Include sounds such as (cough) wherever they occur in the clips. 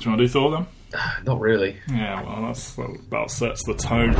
Do you want to do Thor then? (sighs) Not really. Yeah, well, that's, that about sets the tone.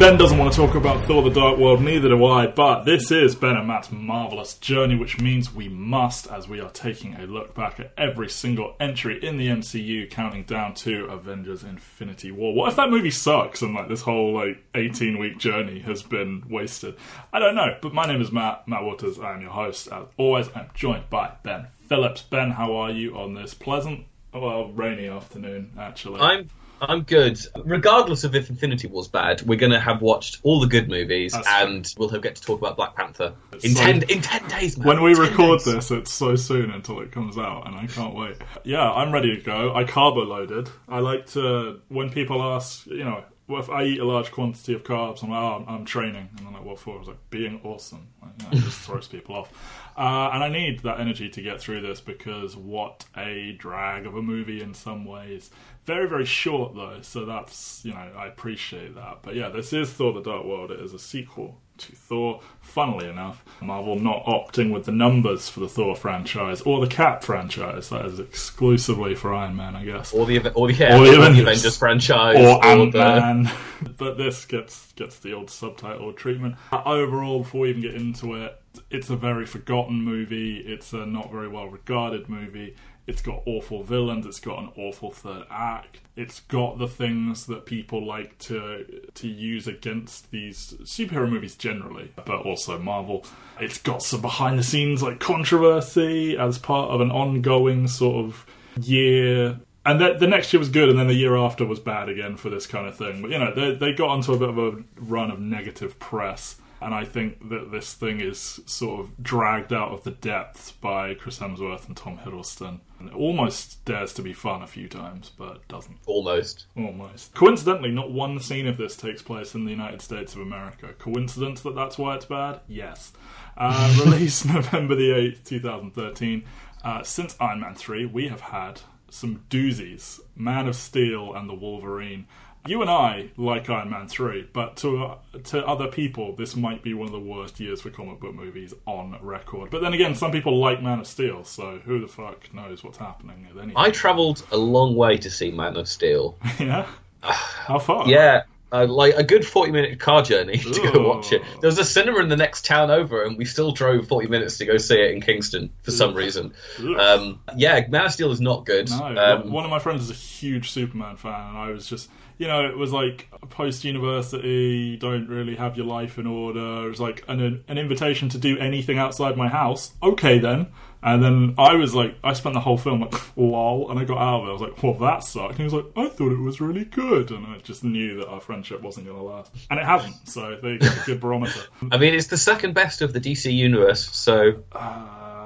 Ben doesn't want to talk about Thor the Dark World, neither do I, but this is Ben and Matt's marvellous journey, which means we must, as we are taking a look back at every single entry in the MCU, counting down to Avengers Infinity War. What if that movie sucks and like this whole like 18 week journey has been wasted? I don't know, but my name is Matt, Matt Waters, I am your host. As always, I'm joined by Ben Phillips. Ben, how are you on this pleasant, well, rainy afternoon, actually? I'm I'm good. Regardless of if Infinity War's bad, we're going to have watched all the good movies, That's and we'll have get to talk about Black Panther in so- ten in ten days. Man. when we record days. this, it's so soon until it comes out, and I can't wait. Yeah, I'm ready to go. I carbo loaded. I like to when people ask, you know, well, if I eat a large quantity of carbs, I'm like, oh, I'm, I'm training, and I'm like, what for? I was like, being awesome. Like, you know, it just throws people off. Uh, and I need that energy to get through this because what a drag of a movie in some ways. Very, very short though, so that's, you know, I appreciate that. But yeah, this is Thor the Dark World. It is a sequel to Thor. Funnily enough, Marvel not opting with the numbers for the Thor franchise or the Cap franchise. That is exclusively for Iron Man, I guess. or the or the, yeah, Or the the Avengers. Avengers franchise, Or Ant the- Man, but this gets gets the old subtitle treatment. Overall, before we even get into it, it's a very forgotten movie. It's a not very well regarded movie. It's got awful villains. It's got an awful third act. It's got the things that people like to to use against these superhero movies generally, but also Marvel. It's got some behind the scenes like controversy as part of an ongoing sort of year and the, the next year was good, and then the year after was bad again for this kind of thing. But you know, they they got onto a bit of a run of negative press, and I think that this thing is sort of dragged out of the depths by Chris Hemsworth and Tom Hiddleston. And it almost dares to be fun a few times, but doesn't. almost. Almost. Coincidentally, not one scene of this takes place in the United States of America. Coincidence that that's why it's bad? Yes. Uh, (laughs) released November the 8th, 2013. Uh, since Iron Man 3, we have had some doozies Man of Steel and the Wolverine. You and I like Iron Man 3, but to uh, to other people, this might be one of the worst years for comic book movies on record. But then again, some people like Man of Steel, so who the fuck knows what's happening at any I travelled a long way to see Man of Steel. (laughs) Yeah? How far? Yeah. Uh, like a good 40 minute car journey (laughs) to Ooh. go watch it. There was a cinema in the next town over, and we still drove 40 minutes to go see it in Kingston for some reason. Um, yeah, Man of Steel is not good. No, Um, one of my friends is a huge Superman fan, and I was just, you know, it was like post university, don't really have your life in order. It was like an an invitation to do anything outside my house. Okay, then. And then I was like, I spent the whole film like, lol, and I got out of it. I was like, well, that sucked. And he was like, I thought it was really good, and I just knew that our friendship wasn't going to last, and it hasn't. So there you go, good barometer. I mean, it's the second best of the DC universe. So Uh,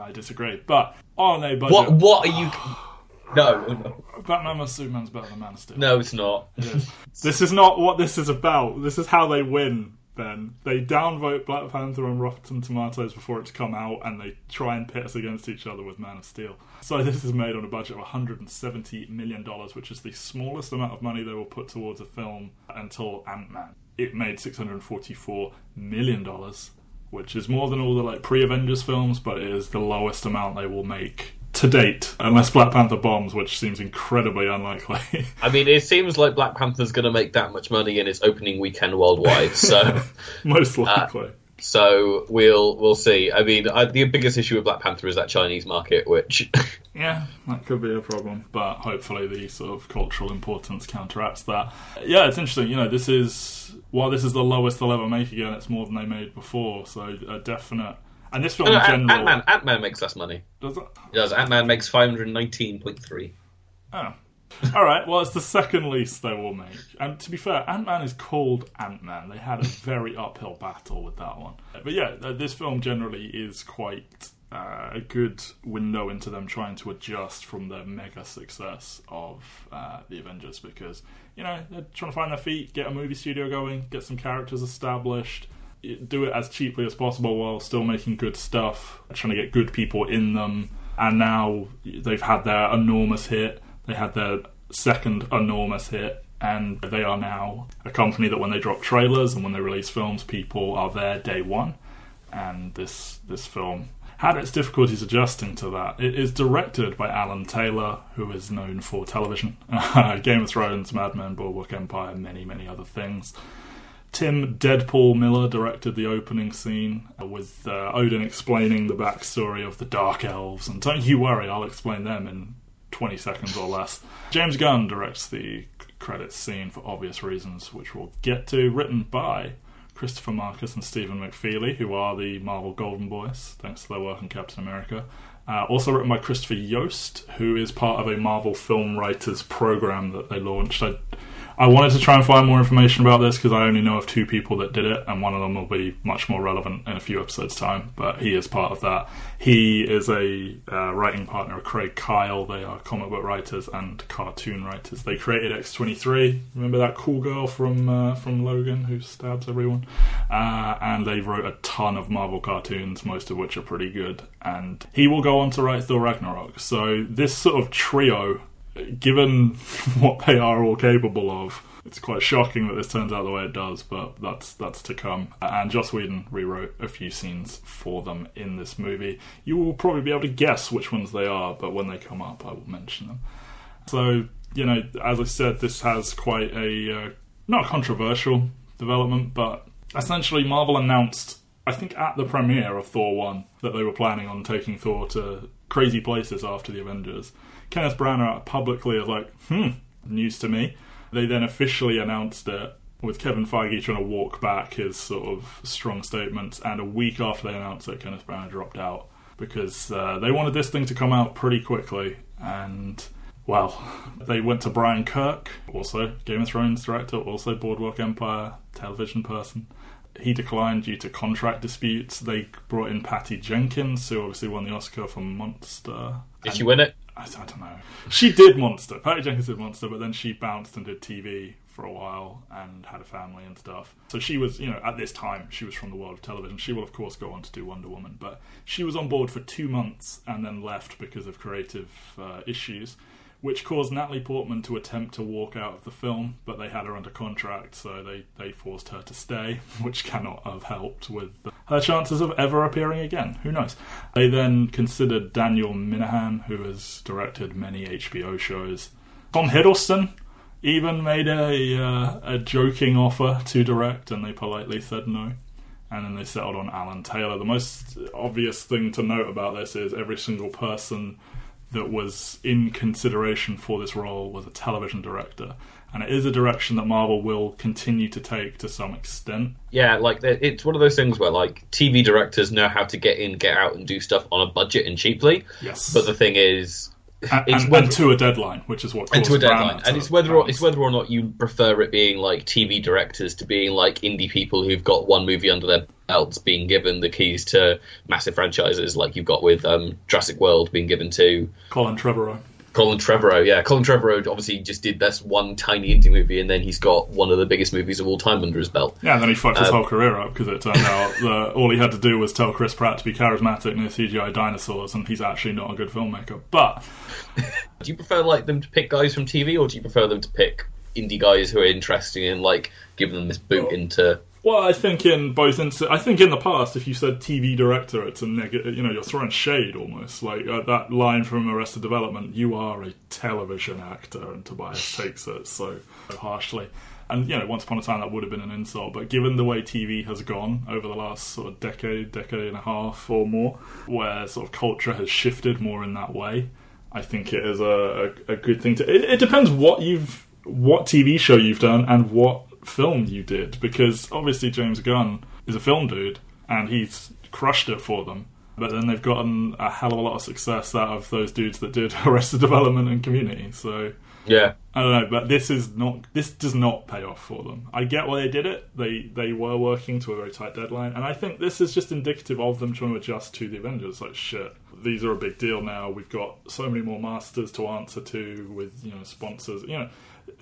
I disagree, but on a budget, what? What are you? (sighs) No, no, Batman vs Superman's better than Man of Steel. no, it's not. This is not what this is about. This is how they win, Ben. They downvote Black Panther on Rotten Tomatoes before it's come out, and they try and pit us against each other with Man of Steel. So this is made on a budget of 170 million dollars, which is the smallest amount of money they will put towards a film until Ant Man. It made 644 million dollars, which is more than all the like pre-Avengers films, but it is the lowest amount they will make to date, unless Black Panther bombs, which seems incredibly unlikely. (laughs) I mean, it seems like Black Panther's going to make that much money in its opening weekend worldwide. So, (laughs) Most uh, likely. so we'll we'll see. I mean, I, the biggest issue with Black Panther is that Chinese market, which (laughs) yeah, that could be a problem, but hopefully the sort of cultural importance counteracts that. Yeah, it's interesting. You know, this is while this is the lowest they'll ever make again, it's more than they made before, so a definite. And this film in Ant Man Ant Man makes less money. does it? It does Ant Man makes five hundred nineteen point three. Oh. All right. Well, it's the second least they will make. And to be fair, Ant Man is called Ant Man. They had a very uphill battle with that one. But yeah, this film generally is quite uh, a good window into them trying to adjust from the mega success of uh, the Avengers because you know they're trying to find their feet, get a movie studio going, get some characters established. Do it as cheaply as possible while still making good stuff, trying to get good people in them. And now they've had their enormous hit. They had their second enormous hit, and they are now a company that when they drop trailers and when they release films, people are there day one. And this this film had its difficulties adjusting to that. It is directed by Alan Taylor, who is known for television, (laughs) Game of Thrones, Mad Men, Boardwalk Empire, many many other things. Tim Deadpool Miller directed the opening scene with uh, Odin explaining the backstory of the Dark Elves, and don't you worry, I'll explain them in 20 seconds or less. James Gunn directs the credits scene for obvious reasons, which we'll get to. Written by Christopher Markus and Stephen McFeely, who are the Marvel Golden Boys, thanks to their work on Captain America. Uh, also written by Christopher Yost, who is part of a Marvel Film Writers program that they launched. I, I wanted to try and find more information about this because I only know of two people that did it, and one of them will be much more relevant in a few episodes' time. But he is part of that. He is a uh, writing partner of Craig Kyle. They are comic book writers and cartoon writers. They created X twenty three. Remember that cool girl from uh, from Logan who stabs everyone? Uh, and they wrote a ton of Marvel cartoons, most of which are pretty good. And he will go on to write Thor Ragnarok. So this sort of trio given (laughs) what they are all capable of, it's quite shocking that this turns out the way it does, but that's that's to come. And Joss Whedon rewrote a few scenes for them in this movie. You will probably be able to guess which ones they are, but when they come up, I will mention them. So, you know, as I said, this has quite a uh, not controversial development, but essentially Marvel announced, I think at the premiere of Thor 1, that they were planning on taking Thor to crazy places after the Avengers. Kenneth Branagh publicly is like, hmm, news to me. They then officially announced it with Kevin Feige trying to walk back his sort of strong statements, and a week after they announced it, Kenneth Branagh dropped out because uh, they wanted this thing to come out pretty quickly, and well, (laughs) they went to Brian Kirk, also Game of Thrones director, also Boardwalk Empire television person. He declined due to contract disputes. They brought in Patty Jenkins, who obviously won the Oscar for Monster. Did she win it? I, don't know. She did Monster. Patty Jenkins did Monster, but then she bounced and did TV for a while and had a family and stuff. So she was, you know, at this time, she was from the world of television. She will, of course, go on to do Wonder Woman, but she was on board for two months and then left because of creative uh, issues which caused Natalie Portman to attempt to walk out of the film, but they had her under contract, so they, they forced her to stay, (laughs) which cannot have helped with her chances of ever appearing again. Who knows? They then considered Daniel Minahan, who has directed many HBO shows. Tom Hiddleston even made a, uh, a joking offer to direct, and they politely said no. And then they settled on Alan Taylor. The most obvious thing to note about this is every single person that was in consideration for this role was a television director. And it is a direction that Marvel will continue to take to some extent. Yeah, like it's one of those things where like TV directors know how to get in, get out, and do stuff on a budget and cheaply. Yes. But the thing is, and, and, whether, and, to a deadline, which is what and to a deadline, and it's whether or, it's whether or not you prefer it being like TV directors to being like indie people who've got one movie under their belts being given the keys to massive franchises, like you've got with um, Jurassic World being given to Colin Trevorrow. Colin Trevorrow, yeah. Colin Trevorrow obviously just did this one tiny indie movie, and then he's got one of the biggest movies of all time under his belt. Yeah, and then he fucked his um, whole career up because it turned (laughs) out that all he had to do was tell Chris Pratt to be charismatic near CGI dinosaurs, and he's actually not a good filmmaker. But (laughs) do you prefer like them to pick guys from TV, or do you prefer them to pick indie guys who are interesting and like giving them this boot into well, I think in both instances, I think in the past, if you said TV director, it's a negative. You know, you're throwing shade almost. Like uh, that line from Arrested Development, "You are a television actor," and Tobias (laughs) takes it so, so harshly. And you know, once upon a time that would have been an insult, but given the way TV has gone over the last sort of decade, decade and a half or more, where sort of culture has shifted more in that way, I think it is a, a, a good thing to. It, it depends what you've, what TV show you've done, and what film you did because obviously James Gunn is a film dude and he's crushed it for them. But then they've gotten a hell of a lot of success out of those dudes that did (laughs) Arrested Development and Community. So yeah, I don't know, but this is not. This does not pay off for them. I get why they did it. They they were working to a very tight deadline, and I think this is just indicative of them trying to adjust to the Avengers. Like shit, these are a big deal now. We've got so many more masters to answer to with you know sponsors. You know,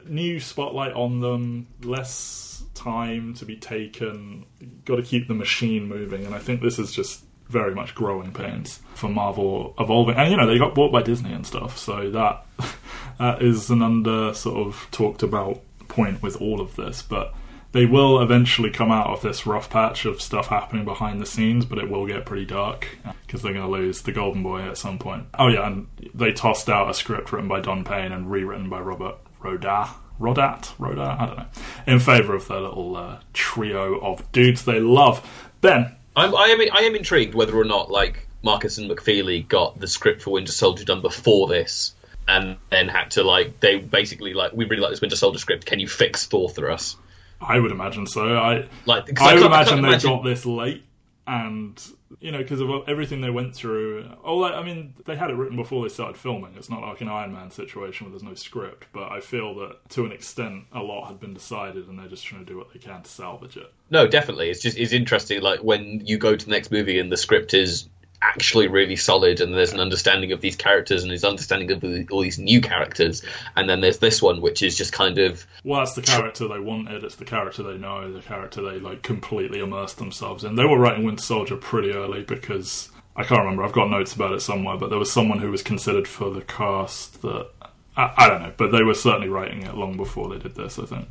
new spotlight on them, less time to be taken. Got to keep the machine moving, and I think this is just very much growing pains for Marvel evolving. And you know they got bought by Disney and stuff, so that (laughs) that is an under sort of talked about point with all of this, but they will eventually come out of this rough patch of stuff happening behind the scenes, but it will get pretty dark because they're going to lose the Golden Boy at some point. Oh yeah, and they tossed out a script written by Don Payne and rewritten by Robert Rodat. Rodat, Rodat, I don't know, in favour of their little uh, trio of dudes they love. Ben, I'm, I am I am intrigued whether or not like Markus and McFeely got the script for Winter Soldier done before this, and then had to like they basically like we really like this Winter Soldier script. Can you fix Thor for us? I would imagine so. I Like, I, I would can't- I imagine they got this late, and you know, because of everything they went through. Oh, like, I mean, they had it written before they started filming. It's not like an Iron Man situation where there's no script. But I feel that to an extent, a lot had been decided, and they're just trying to do what they can to salvage it. No, definitely. It's just it's interesting. Like when you go to the next movie and the script is actually really solid, and there's an understanding of these characters and there's understanding of the, all these new characters, and then there's this one which is just kind of Well, that's the character they wanted. It's the character they know. The character they like completely immersed themselves in. They were writing Winter Soldier pretty early because I can't remember. I've got notes about it somewhere, but there was someone who was considered for the cast that I, I don't know, but they were certainly writing it long before they did this. I think.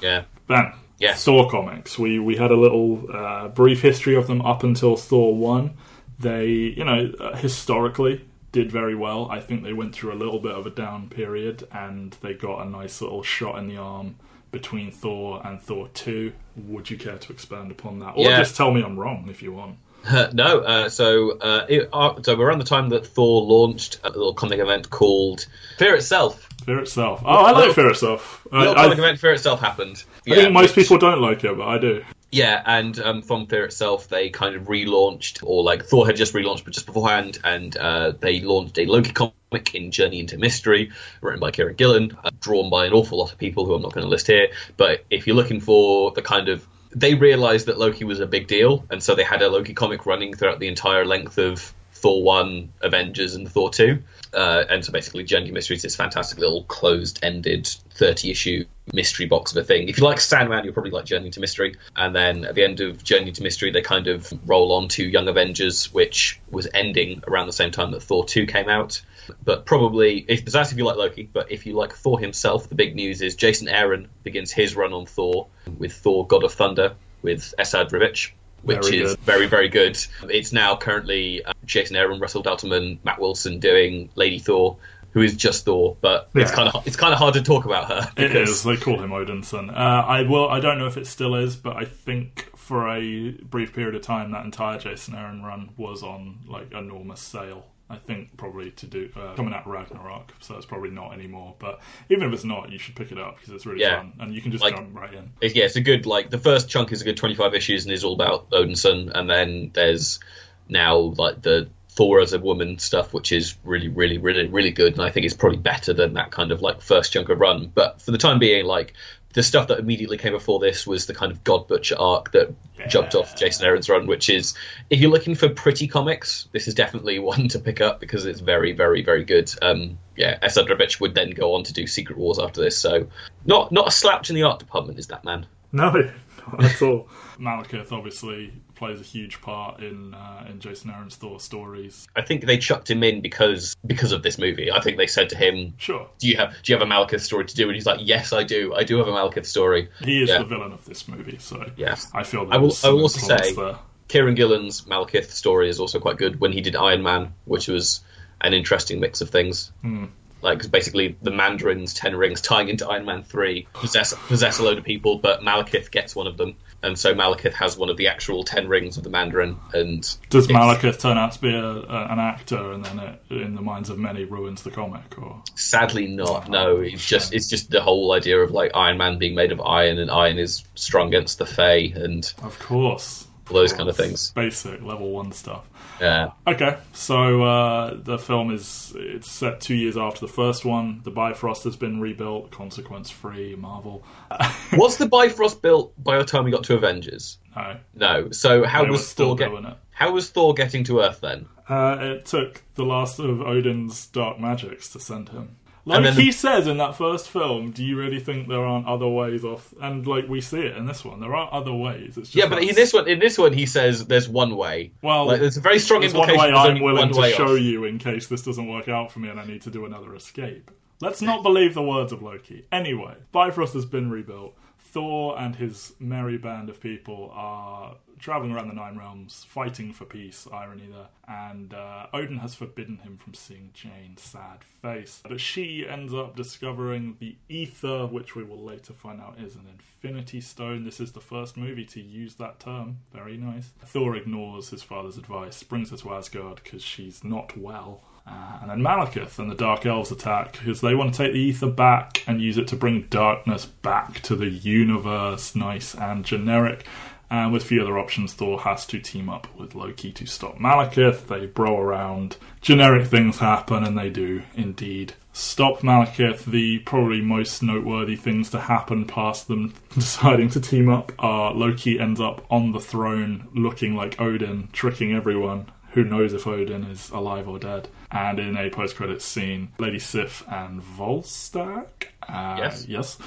yeah. then yeah. Thor comics. We we had a little uh, brief history of them up until Thor one. They, you know, uh, historically did very well. I think they went through a little bit of a down period, and they got a nice little shot in the arm between Thor and Thor two. Would you care to expand upon that, or Yeah. just tell me I'm wrong if you want? (laughs) no, uh, so uh, it, uh, so around the time that Thor launched a little comic event called Fear Itself. Fear itself. Oh, I like Fear itself. Little I, I, comic event Fear Itself happened. I think most which- people don't like it, but I do. Yeah, and um, from Fear itself, they kind of relaunched, or like Thor had just relaunched, but just beforehand, and uh, they launched a Loki comic in Journey into Mystery, written by Kieron Gillen, uh, drawn by an awful lot of people who I'm not going to list here. But if you're looking for the kind of they realized that Loki was a big deal, and so they had a Loki comic running throughout the entire length of Thor 1, Avengers, and Thor 2. Uh, and so basically, Journey to Mystery is this fantastic little closed ended 30 issue mystery box of a thing. If you like Sandman, you'll probably like Journey to Mystery. And then at the end of Journey to Mystery, they kind of roll on to Young Avengers, which was ending around the same time that Thor 2 came out. But probably, if, that's if you like Loki, but if you like Thor himself, the big news is Jason Aaron begins his run on Thor with Thor God of Thunder with Esad Ribic. Which Very is good. very, very good. It's now currently uh, Jason Aaron, Russell Dauterman, Matt Wilson doing Lady Thor, who is just Thor, but it's kind of it's kind of hard to talk about her. It because- is. They call him Odinson. Uh, I will. I don't know if it still is, but I think for a brief period of time, that entire Jason Aaron run was on like enormous sale. I think probably to do uh, coming out of Ragnarok, so it's probably not anymore. But even if it's not, you should pick it up because it's really Yeah. fun, and you can just Like- jump right in. It's- yeah, it's a good like the first chunk is a good twenty five issues and is all about Odinson, and then there's now like the Thor as a woman stuff, which is really, really, really, really good, and I think it's probably better than that kind of like first chunk of run. But for the time being, like the stuff that immediately came before this was the kind of God Butcher arc that jumped off Jason Aaron's run, which is if you're looking for pretty comics, this is definitely (laughs) one to pick up because it's very, very, very good. Um, yeah, Esad Ribic would then go on to do Secret Wars after this, so not not a slouch in the art department is that man. No, (laughs) not at all. Malekith obviously plays a huge part in uh, in Jason Aaron's Thor stories. I think they chucked him in because because of this movie. I think they said to him, Sure, "Do you have do you have a Malekith story to do?" And he's like, "Yes, I do. I do have a Malekith story." he is Yeah. the villain of this movie, so Yes. I feel I will- I will also say- there. Kieron Gillen's Malekith story is also quite good when he did Iron Man, which was an interesting mix of things. Hmm. Like basically, the Mandarin's ten rings tying into Iron Man three possess possess a load of people, but Malekith gets one of them, and so Malekith has one of the actual ten rings of the Mandarin. And Does Malekith turn out to be a, a, an actor, and then it, in the minds of many, ruins the comic? Or Sadly, not. No, oh, it's just it's just the whole idea of like Iron Man being made of iron, and iron is strong against the Fae, and of course, those kind of things. Basic level one stuff. Yeah, Okay, so uh, the film is it's set two years after the first one. The Bifrost has been rebuilt, consequence free. Marvel. (laughs) was the Bifrost built by the time we got to Avengers? No, No. So how they was still Thor get, it. How was Thor getting to Earth then? Uh, it took the last of Odin's dark magics to send him. Like then- he says in that first film, do you really think there aren't other ways off? And like we see it in this one, there are other ways. It's just Yeah, but in this one, in this one, he says there's one way. Well, like, there's a very strong there's one implication. way I'm willing to way show off. you in case this doesn't work out for me and I need to do another escape. Let's not believe the words of Loki. Anyway, Bifrost has been rebuilt. Thor and his merry band of people are traveling around the Nine Realms, fighting for peace, irony there. And uh, Odin has forbidden him from seeing Jane's sad face. But she ends up discovering the ether, which we will later find out is an infinity stone. This is the first movie to use that term. Very nice. Thor ignores his father's advice, brings her to Asgard because she's not well uh, and then Malekith and the Dark Elves attack because they want to take the ether back and use it to bring darkness back to the universe. Nice and generic. And with a few other options, Thor has to team up with Loki to stop Malekith. They bro around. Generic things happen, and they do indeed stop Malekith. The probably most noteworthy things to happen past them (laughs) deciding to team up are Loki ends up on the throne looking like Odin, tricking everyone who knows if Odin is alive or dead. And in a post credits scene, Lady Sif and Volstagg. Uh, yes. Yes.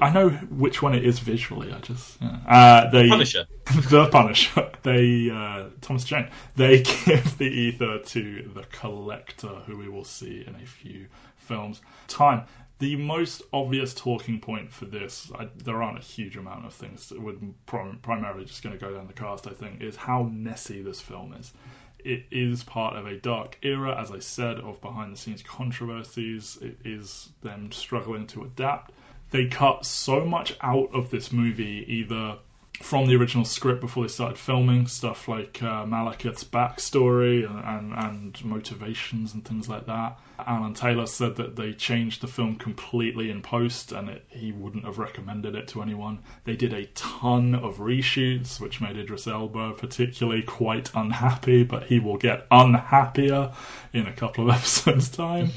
I know which one it is visually. I just. Yeah. Uh, they, Punisher. (laughs) the Punisher. They. Uh, Thomas Jane. They (laughs) give the ether to the Collector, who we will see in a few films. Time the most obvious talking point for this, I, there aren't a huge amount of things that would prim- primarily just going to go down the cast, I think, is how messy this film is it is part of a dark era, as I said, of behind the scenes controversies. It is them struggling to adapt. They cut so much out of this movie, either from the original script before they started filming, stuff like uh, Malekith's backstory and, and, and motivations and things like that. Alan Taylor said that they changed the film completely in post and it, he wouldn't have recommended it to anyone. They did a ton of reshoots, which made Idris Elba particularly quite unhappy, but he will get unhappier in a couple of (laughs) episodes' time.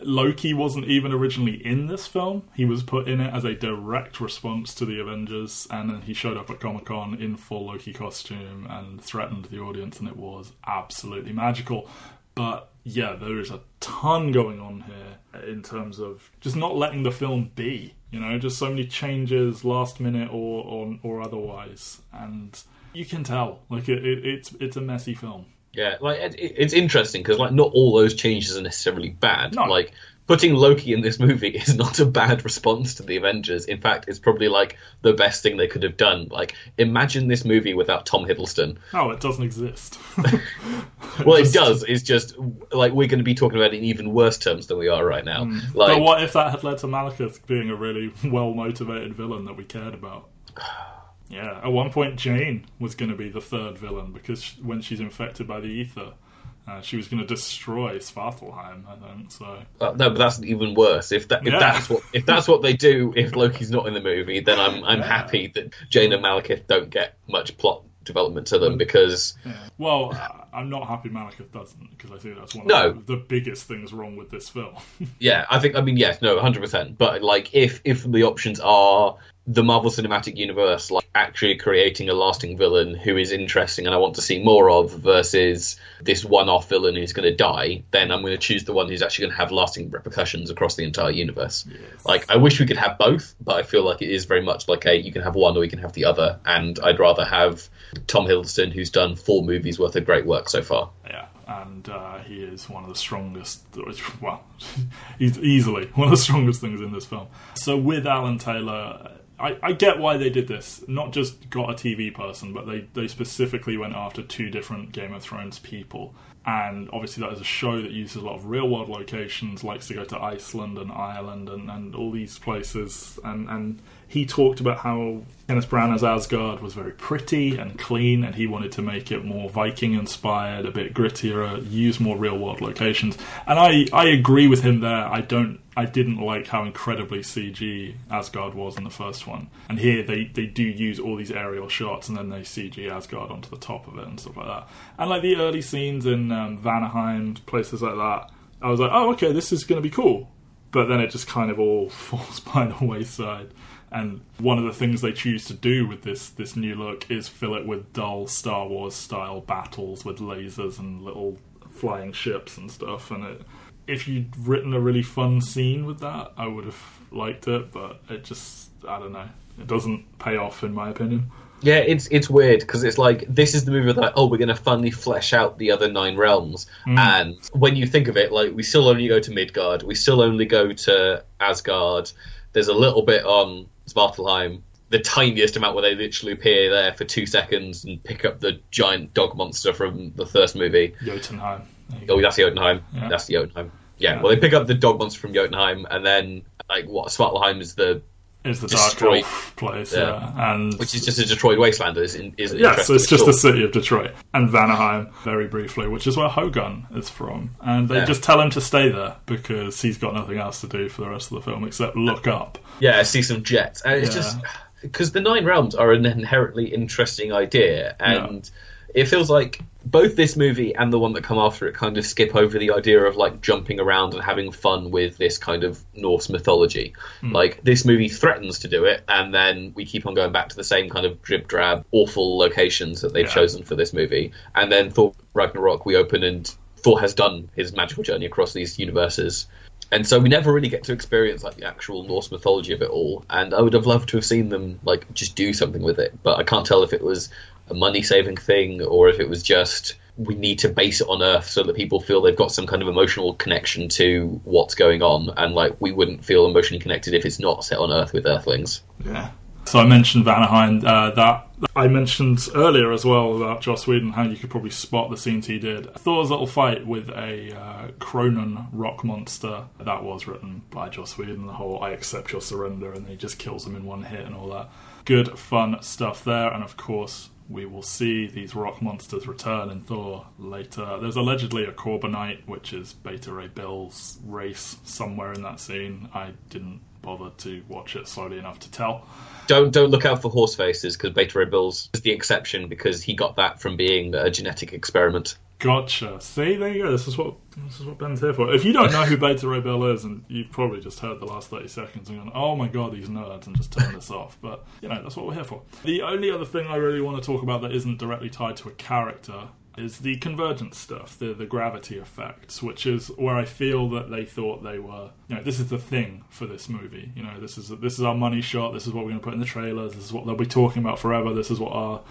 Loki wasn't even originally in this film, he was put in it as a direct response to the Avengers, and then he showed up at Comic Con in full Loki costume and threatened the audience, and it was absolutely magical. But yeah, there is a ton going on here in terms of just not letting the film be. You know, just so many changes last minute or or, or otherwise, and you can tell like it, it, it's it's a messy film. Yeah, like it, it's interesting because like not all those changes are necessarily bad. No. Like putting Loki in this movie (laughs) is not a bad response to the Avengers. In fact, it's probably like the best thing they could have done. Like imagine this movie without Tom Hiddleston. Oh, it doesn't exist. (laughs) (laughs) well, it does. It's just like we're going to be talking about it in even worse terms than we are right now. Mm. Like, but what if that had led to Malekith being a really well motivated villain that we cared about? (sighs) Yeah, at one point Jane was going to be the third villain because when she's infected by the ether, uh, she was going to destroy Svartalheim. I think so. Uh, no, but that's even worse. If that if Yeah. that's what if that's what they do, if Loki's not in the movie, then I'm I'm happy that Jane and Malekith don't get much plot development to Mm. them because Yeah. Well, uh, I'm not happy Malekith doesn't because I think that's one No. of the biggest things wrong with this film. (laughs) yeah, I think I mean yes, no, hundred percent. But like if if the options are the Marvel Cinematic Universe, like actually creating a lasting villain who is interesting and I want to see more of, versus this one-off villain who's going to die, then I'm going to choose the one who's actually going to have lasting repercussions across the entire universe. Like I wish we could have both, but I feel like it is very much like a you can have one or you can have the other, and I'd rather have Tom Hiddleston who's done four movies worth of great work so far. yeah, and uh, he is one of the strongest. (laughs) Well, (laughs) he's easily one of the strongest things in this film. So with Alan Taylor. I, I get why they did this. Not just got a TV person, but they, they specifically went after two different Game of Thrones people. And obviously, that is a show that uses a lot of real world locations, likes to go to Iceland and Ireland and, and all these places. And, and he talked about how Kenneth Branagh's Asgard was very pretty and clean, and he wanted to make it more Viking inspired, a bit grittier, use more real world locations. And I, I agree with him there. I don't I didn't like how incredibly CG Asgard was in the first one. And here they, they do use all these aerial shots and then they CG Asgard onto the top of it and stuff like that. And like the early scenes in um, Vanaheim, places like that, I was like, oh, okay, this is going to be cool. But then it just kind of all (laughs) falls by the wayside. And one of the things they choose to do with this this new look is fill it with dull Star Wars style battles with lasers and little flying ships and stuff. And it, if you'd written a really fun scene with that, I would have liked it. But it just, I don't know, it doesn't pay off in my opinion. Yeah, it's it's weird because it's like this is the movie that oh we're going to finally flesh out the other nine realms, Mm. and when you think of it, like we still only go to Midgard, we still only go to Asgard. There's a little bit on Svartalheim, the tiniest amount where they literally appear there for two seconds and pick up the giant dog monster from the first movie. Jotunheim. There you oh, go. Oh, that's Jotunheim. Yeah. That's Jotunheim. Yeah, Yeah. well they pick up the dog monster from Jotunheim, and then like what Svartalheim is the It's the Dark Elf place, Yeah. yeah. And which is just a Detroit wasteland. Is is Yeah, so it's just the city of Detroit and Vanaheim, very briefly, which is where Hogun is from. And they Yeah. just tell him to stay there because he's got nothing else to do for the rest of the film except look up. Yeah, see some jets, and it's Yeah. just because the Nine Realms are an inherently interesting idea, and it feels like both this movie and the one that come after it kind of skip over the idea of like jumping around and having fun with this kind of Norse mythology. Hmm. Like this movie threatens to do it, and then we keep on going back to the same kind of drib drab, awful locations that they've Yeah. chosen for this movie, and then Thor Ragnarok, we open and Thor has done his magical journey across these universes and so we never really get to experience like the actual Norse mythology of it all. And I would have loved to have seen them like just do something with it, but I can't tell if it was a money saving thing or if it was just we need to base it on Earth so that people feel they've got some kind of emotional connection to what's going on, and like we wouldn't feel emotionally connected if it's not set on Earth with Earthlings. Yeah. So I mentioned Vanaheim. Uh, that I mentioned earlier as well about Joss Whedon, how you could probably spot the scenes he did. Thor's little fight with a uh, Kronan rock monster that was written by Joss Whedon. The whole "I accept your surrender" and he just kills him in one hit and all that. Good fun stuff there, and of course. We will see these rock monsters return in Thor later. There's allegedly a Korbinite, which is Beta Ray Bill's race, somewhere in that scene. I didn't bother to watch it slowly enough to tell. Don't don't look out for horse faces because Beta Ray Bills is the exception because he got that from being a genetic experiment. Gotcha. See, there you go. This is what this is what Ben's here for. If you don't know who Beta Ray Bill is, and you've probably just heard the last thirty seconds and gone, "Oh my god, these nerds," and just turn this off. But you know, that's what we're here for. The only other thing I really want to talk about that isn't directly tied to a character is the convergence stuff, the the gravity effects, which is where I feel that they thought they were. You know, this is the thing for this movie. You know, this is this is our money shot. This is what we're going to put in the trailers. This is what they'll be talking about forever. This is what our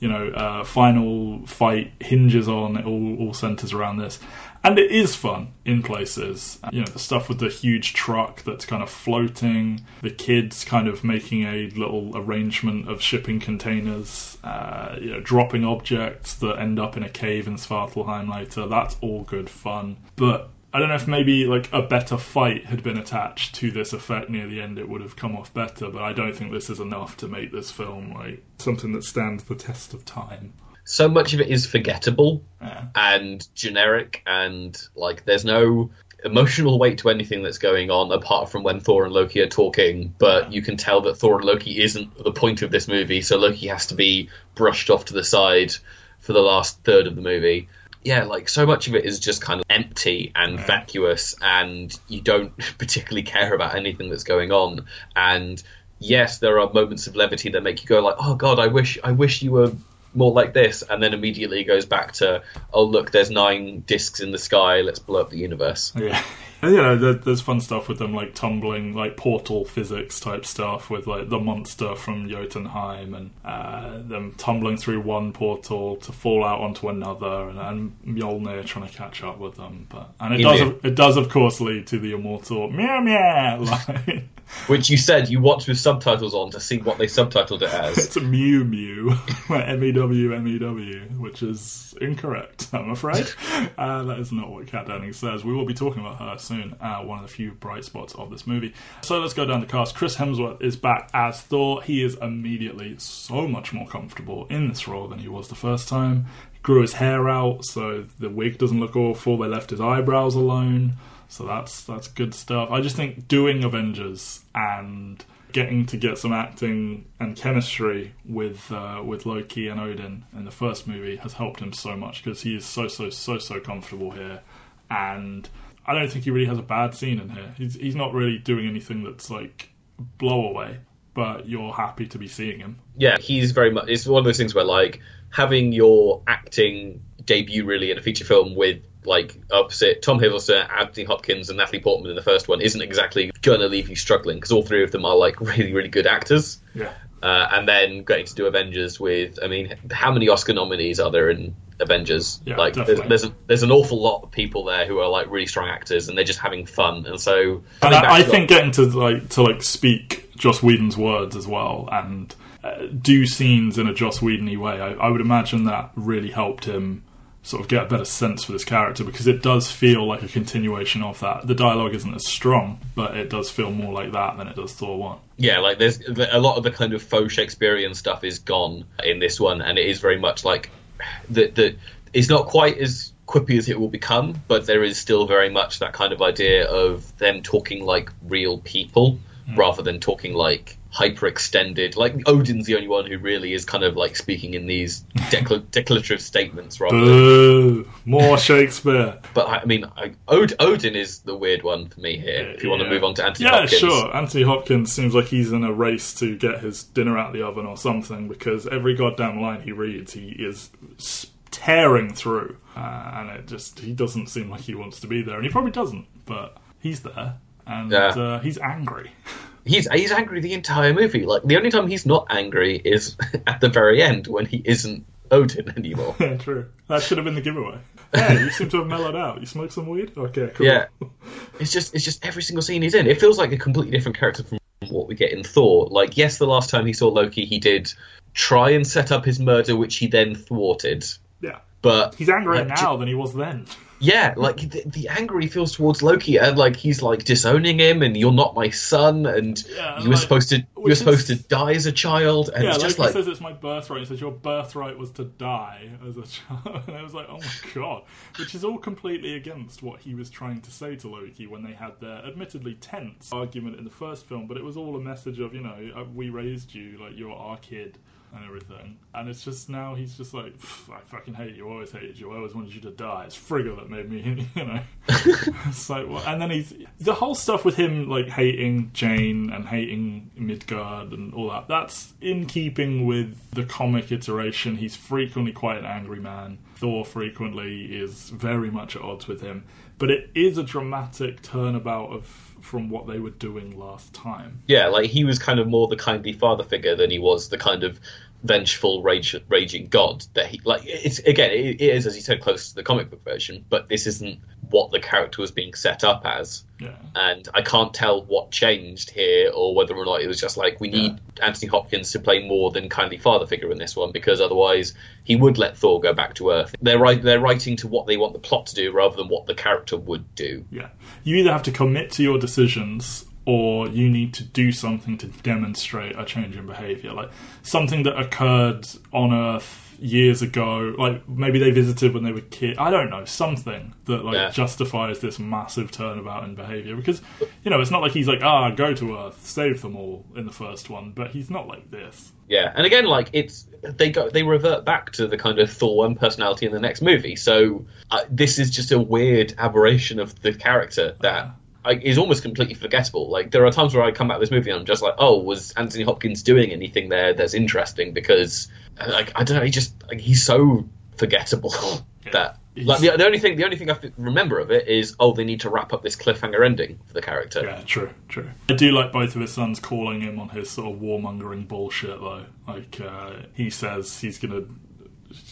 you know, uh, final fight hinges on. It all, all centers around this. And it is fun in places. You know, the stuff with the huge truck that's kind of floating, the kids kind of making a little arrangement of shipping containers, uh, you know, dropping objects that end up in a cave in Svartalheim later. That's all good fun. But I don't know if maybe like a better fight had been attached to this effect near the end, it would have come off better. But I don't think this is enough to make this film like something that stands the test of time. So much of it is forgettable Yeah. and generic, and like there's no emotional weight to anything that's going on apart from when Thor and Loki are talking. But you can tell that Thor and Loki isn't the point of this movie, so Loki has to be brushed off to the side for the last third of the movie. Yeah, like so much of it is just kind of empty and Yeah. vacuous, and you don't (laughs) particularly care about anything that's going on. And yes, there are moments of levity that make you go like, "Oh God, I wish, I wish you were more like this," and then immediately goes back to, "Oh look, there's nine discs in the sky. Let's blow up the universe." Yeah. (laughs) You know, there, there's fun stuff with them, like tumbling, like portal physics type stuff with like the monster from Jotunheim and uh, them tumbling through one portal to fall out onto another, and, and Mjolnir trying to catch up with them. But and it does, it does of course lead to the immortal meow meow (laughs) line. Which you said you watched with subtitles on to see what they subtitled it as. it's a Mew Mew, (laughs) M E W M E W, which is incorrect, I'm afraid. Uh, that is not what Kat Dennings says. We will be talking about her soon, uh, one of the few bright spots of this movie. So let's go down the cast. Chris Hemsworth is back as Thor. He is immediately so much more comfortable in this role than he was the first time. He grew his hair out, so the wig doesn't look awful. They left his eyebrows alone. So that's that's good stuff. I just think doing Avengers and getting to get some acting and chemistry with uh, with Loki and Odin in the first movie has helped him so much because he is so so so so comfortable here, and I don't think he really has a bad scene in here. He's he's not really doing anything that's like blow away, but you're happy to be seeing him. yeah, he's very much. It's one of those things where like having your acting debut really in a feature film with like opposite Tom Hiddleston, Anthony Hopkins, and Natalie Portman in the first one isn't exactly gonna leave you struggling because all three of them are like really really good actors. Yeah. uh, and then getting to do Avengers with. I mean, how many Oscar nominees are there in Avengers? Yeah, like, there's, definitely. there's a, there's an awful lot of people there who are like really strong actors, and they're just having fun. And so, And I, I think getting to like to like speak Joss Whedon's words as well and uh, do scenes in a Joss Whedon way, I, I would imagine that really helped him sort of get a better sense for this character because it does feel like a continuation of that. The dialogue isn't as strong, but it does feel more like that than it does Thor one. yeah, like there's a lot of the kind of faux Shakespearean stuff is gone in this one, and it is very much like the the it's not quite as quippy as it will become, but there is still very much that kind of idea of them talking like real people hmm. rather than talking like hyper extended. Like Odin's the only one who really is kind of like speaking in these (laughs) decla- declarative statements rather Boo! More Shakespeare. But I mean, I, Od- Odin is the weird one for me here. If you want to move on to Anthony Yeah, Hopkins, sure. Anthony Hopkins seems like he's in a race to get his dinner out of the oven or something because every goddamn line he reads, he is tearing through, uh, and it just he doesn't seem like he wants to be there, and he probably doesn't, but he's there, and Yeah. uh, he's angry. (laughs) he's he's angry the entire movie. Like the only time he's not angry is (laughs) at the very end when he isn't Odin anymore. (laughs) yeah, true. That should have been the giveaway. (laughs) Hey, you seem to have mellowed out. You smoke some weed? Okay, cool. Yeah. It's just it's just every single scene he's in. It feels like a completely different character from what we get in Thor. Like yes, the last time he saw Loki, he did try and set up his murder, which he then thwarted. yeah. But He's angrier like, now than he was then. Yeah, like the, the anger he feels towards Loki, and like he's like disowning him, and you're not my son, and Yeah, you were like- supposed to you were is- supposed to die as a child, and Yeah, it's like just he like says it's my birthright. He says your birthright was to die as a (laughs) child, and I was like, oh my god, which is all completely against what he was trying to say to Loki when they had their admittedly tense argument in the first film. But it was all a message of you know uh, we raised you like you're our kid and everything, and it's just now he's just like I fucking hate you, I always hated you, I always wanted you to die. It's Frigga that made me, (laughs) you know. (laughs) it's like, well, and then he's the whole stuff with him like hating Jane and hating Midgard and all that. That's in keeping with the comic iteration. He's frequently quite an angry man. Thor frequently is very much at odds with him, but it is a dramatic turnabout of from what they were doing last time. yeah, like he was kind of more the kindly father figure than he was the kind of vengeful, rage, raging god that he like. It's again, it, it is as you said, close to the comic book version, but this isn't what the character was being set up as. Yeah. and I can't tell what changed here or whether or not it was just like we need Anthony Hopkins to play more than kindly father figure in this one because otherwise he would let Thor go back to Earth. They're right, they're writing to what they want the plot to do rather than what the character would do. Yeah. You either have to commit to your decisions or you need to do something to demonstrate a change in behavior. Like something that occurred on Earth years ago, like maybe they visited when they were kids. I don't know, something that like Yeah. justifies this massive turnabout in behavior because you know, it's not like he's like, "Ah, go to Earth, save them all" in the first one, but he's not like this. Yeah, and again, like it's they go they revert back to the kind of Thor one personality in the next movie. So uh, this is just a weird aberration of the character that. Like, is almost completely forgettable. Like there are times where I come back to this movie and I'm just like, oh, was Anthony Hopkins doing anything there that's interesting? Because uh, like I don't know, he just like, he's so forgettable (laughs) that like the, the only thing the only thing I remember of it is oh they need to wrap up this cliffhanger ending for the character. Yeah, true, true. I do like both of his sons calling him on his sort of warmongering bullshit, though. Like, uh, he says he's gonna,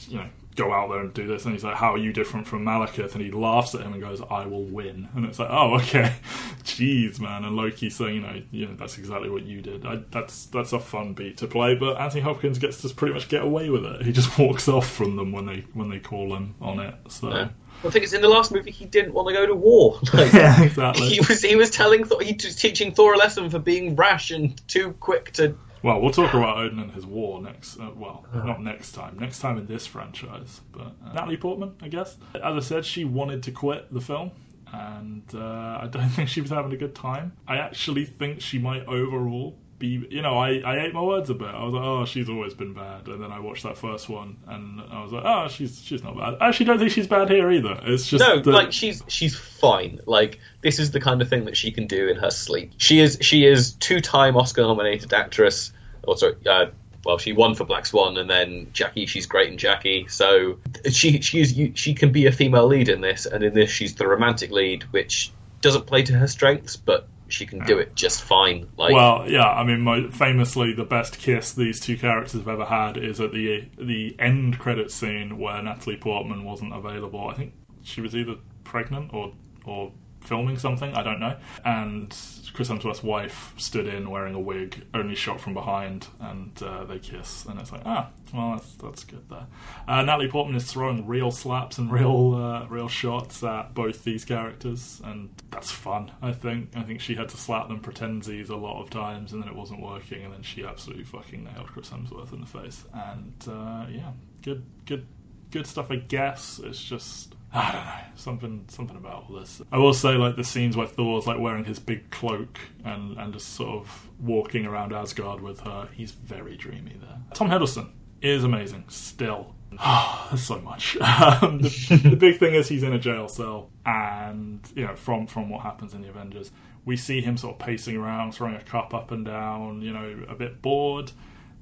you know, go out there and do this, and he's like, "How are you different from Malekith?" And he laughs at him and goes, "I will win." And it's like, "Oh, okay, (laughs) jeez, man." And Loki's saying, "You know, you know, that's exactly what you did." I, that's that's a fun beat to play, but Anthony Hopkins gets to pretty much get away with it. He just (laughs) walks off from them when they when they call him on it. So. Yeah. I think it's in the last movie he didn't want to go to war. (laughs) Like, Yeah, exactly. he was he was telling Thor, he was teaching Thor a lesson for being rash and too quick to. Well, we'll talk about Odin and his war next. Uh, well, not next time. Next time in this franchise. But uh, Natalie Portman, I guess. As I said, she wanted to quit the film, and uh, I don't (laughs) think she was having a good time. I actually think she might overall be. You know, I, I ate my words a bit. I was like, oh, she's always been bad, and then I watched that first one, and I was like, oh, she's she's not bad. I actually don't think she's bad here either. It's just No, that- like she's she's fine. Like this is the kind of thing that she can do in her sleep. She is she is two time Oscar nominated actress. Or sorry, uh, well she won for Black Swan, and then Jackie. She's great in Jackie. So she she is she can be a female lead in this, and in this she's the romantic lead, which doesn't play to her strengths, but she can do it just fine. Like, well, yeah, I mean, my, famously, the best kiss these two characters have ever had is at the the end credit scene where Natalie Portman wasn't available. I think she was either pregnant or or filming something. I don't know. And Chris Hemsworth's wife stood in wearing a wig, only shot from behind, and uh, they kiss. And it's like, ah, well, that's, that's good there. Uh, Natalie Portman is throwing real slaps and (laughs) real uh, real shots at both these characters, and that's fun. I think. I think she had to slap them pretensies a lot of times, and then it wasn't working, and then she absolutely fucking nailed Chris Hemsworth in the face. And uh, yeah, good, good, good stuff. I guess it's just I don't know something something about all this. I will say like the scenes where Thor's like wearing his big cloak and and just sort of walking around Asgard with her. He's very dreamy there. Tom Hiddleston is amazing still. (sighs) There's so much. (laughs) Um, the, the big thing is he's in a jail cell, and you know from from what happens in the Avengers, we see him sort of pacing around, throwing a cup up and down. You know, a bit bored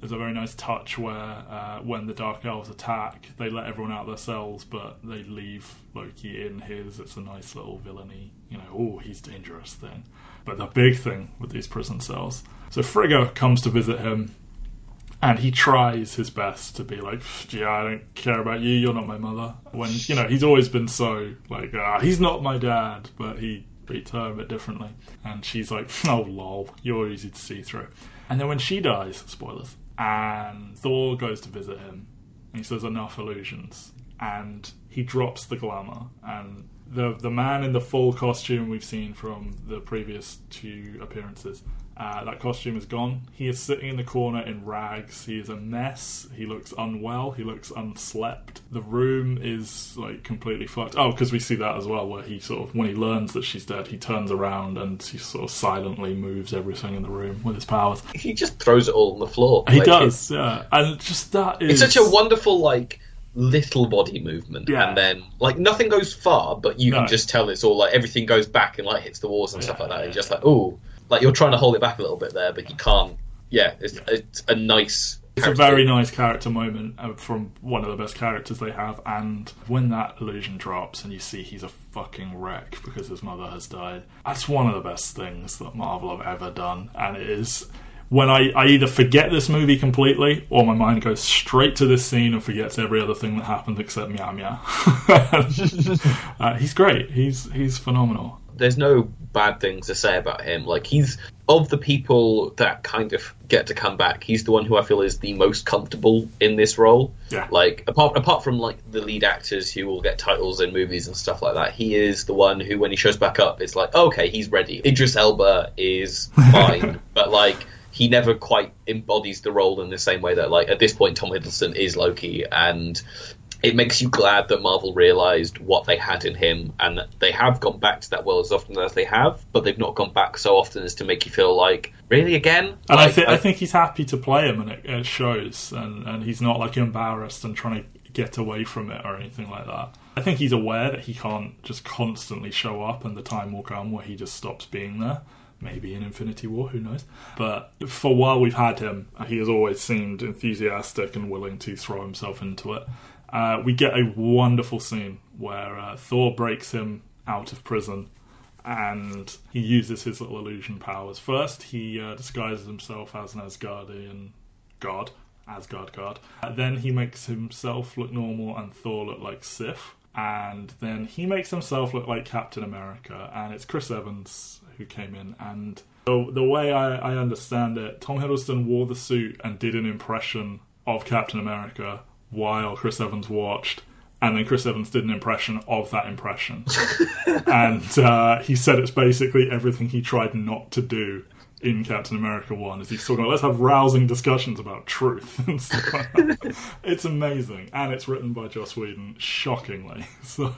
there's a very nice touch where uh, when the Dark Elves attack, they let everyone out of their cells, but they leave Loki in his. It's a nice little villainy, you know, oh, he's dangerous thing. But the big thing with these prison cells. So Frigga comes to visit him, and he tries his best to be like, yeah, I don't care about you, you're not my mother. When, you know, he's always been so, like, ah, he's not my dad, but he treats her a bit differently. And she's like, oh, lol, you're easy to see through. And then when she dies, spoilers, and Thor goes to visit him. And he says enough illusions, and he drops the glamour. And the the man in the full costume we've seen from the previous two appearances uh, that costume is gone. He is sitting in the corner in rags. He is a mess. He looks unwell. He looks unslept. The room is like completely fucked. Oh, because we see that as well, where he sort of, when he learns that she's dead, he turns around and he sort of silently moves everything in the room with his powers. He just throws it all on the floor. He like, does, yeah. And just that is. It's such a wonderful, like, little body movement yeah. and then like nothing goes far but you no. can just tell it's all like everything goes back and like hits the walls and yeah, stuff like that yeah. and just like oh like you're trying to hold it back a little bit there, but you can't. Yeah, it's, it's a nice. It's a very nice character moment uh, from one of the best characters they have, and when that illusion drops and you see he's a fucking wreck because his mother has died, that's one of the best things that Marvel have ever done, and it is when I, I either forget this movie completely or my mind goes straight to this scene and forgets every other thing that happened except meow meow. (laughs) uh, he's great. He's he's phenomenal there's no bad things to say about him. Like he's of the people that kind of get to come back, he's the one who I feel is the most comfortable in this role. Yeah. Like apart apart from like the lead actors who will get titles in movies and stuff like that, he is the one who when he shows back up, it's like okay, he's ready. Idris Elba is fine, (laughs) but like he never quite embodies the role in the same way that like at this point Tom Hiddleston is Loki and it makes you glad that Marvel realized what they had in him, and that they have gone back to that world as often as they have, but they've not gone back so often as to make you feel like, really again? And like, I, th- I, think he's happy to play him, and it, it shows, and, and he's not like embarrassed and trying to get away from it or anything like that. I think he's aware that he can't just constantly show up, and the time will come where he just stops being there. Maybe in Infinity War, who knows? But for a while we've had him, he has always seemed enthusiastic and willing to throw himself into it uh, we get a wonderful scene where uh, Thor breaks him out of prison and he uses his little illusion powers. First, he uh, disguises himself as an Asgardian god, Asgard god. Uh, then he makes himself look normal and Thor look like Sif. And then he makes himself look like Captain America, and it's Chris Evans who came in. And the, the way I, I understand it, Tom Hiddleston wore the suit and did an impression of Captain America while Chris Evans watched, and then Chris Evans did an impression of that impression, (laughs) and uh, he said it's basically everything he tried not to do in Captain America One. Is he's talking about let's have rousing discussions about truth (laughs) and stuff It's amazing, and it's written by Joss Whedon, shockingly. (laughs) So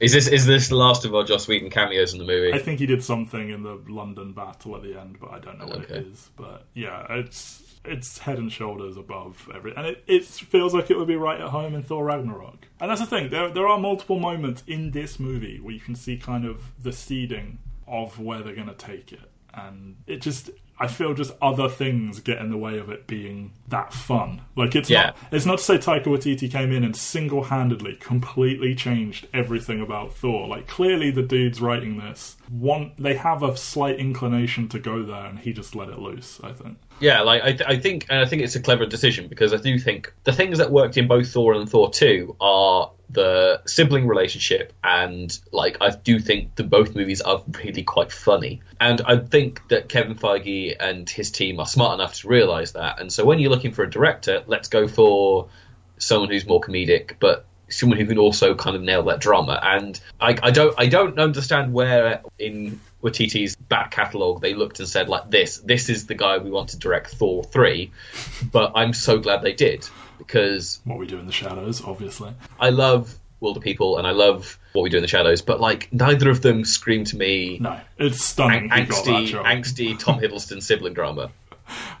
is this is this the last of our Joss Whedon cameos in the movie? I think he did something in the London battle at the end, but I don't know what okay. it is. But yeah, it's it's head and shoulders above every, and it, it feels like it would be right at home in Thor Ragnarok. And that's the thing. There there are multiple moments in this movie where you can see kind of the seeding of where they're going to take it, and it just I feel just other things get in the way of it being that fun. Like it's Yeah. not it's not to say Taika Waititi came in and single handedly completely changed everything about Thor. Like clearly the dudes writing this want they have a slight inclination to go there and he just let it loose, I think. Yeah, like I, th- I think, and I think it's a clever decision because I do think the things that worked in both Thor and Thor Two are the sibling relationship, and like I do think the both movies are really quite funny, and I think that Kevin Feige and his team are smart enough to realize that, and so when you're looking for a director, let's go for someone who's more comedic, but someone who can also kind of nail that drama. And I, I don't, I don't understand where in Waititi's back catalogue they looked and said like this, this is the guy we want to direct Thor three, but I'm so glad they did because What we do in the shadows, obviously. I love Wilder People and I love What We Do in the Shadows, but like neither of them scream to me No, it's stunning. ang- he got that angsty, angsty Tom (laughs) Hiddleston sibling drama.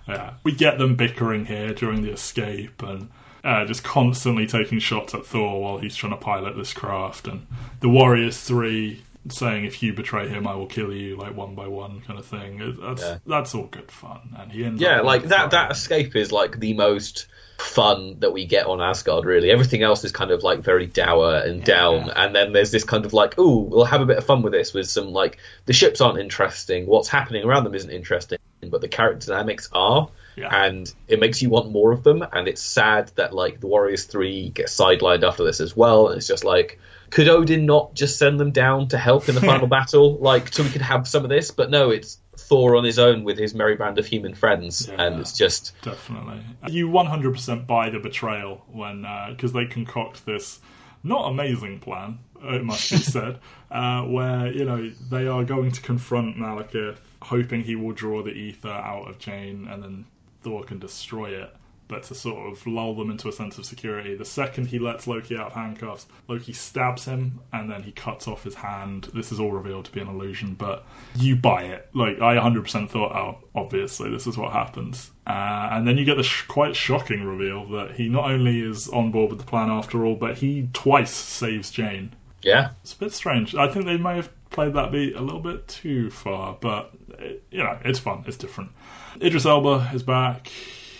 Yeah, we get them bickering here during the escape and uh, just constantly taking shots at Thor while he's trying to pilot this craft, and the Warriors Three saying, "If you betray him, I will kill you," like one by one kind of thing. That's Yeah. that's all good fun, and he ends Yeah, like that. That escape is like the most fun that we get on Asgard. Really, everything else is kind of like very dour and down. And then there's this kind of like, ooh, we'll have a bit of fun with this. With some like the ships aren't interesting, what's happening around them isn't interesting, but the character dynamics are. Yeah. And it makes you want more of them. And it's sad that like the Warriors Three get sidelined after this as well. And it's just like. Could Odin not just send them down to help in the final (laughs) battle, like so we could have some of this? But no, it's Thor on his own with his merry band of human friends, Yeah. and it's just Definitely. You 100% buy the betrayal when, because they concoct this not amazing plan, it must be (laughs) said, uh, where, you know, they are going to confront Malekith, hoping he will draw the ether out of Jane and then Thor can destroy it. But to sort of lull them into a sense of security, the second he lets Loki out of handcuffs, Loki stabs him and then he cuts off his hand. This is all revealed to be an illusion, but you buy it. Like, I 100% thought, oh, obviously, this is what happens. Uh, and then you get the sh- quite shocking reveal that he not only is on board with the plan after all, but he twice saves Jane. yeah, It's a bit strange. I think they may have played that beat a little bit too far, but it, you know, it's fun. It's different. Idris Elba is back.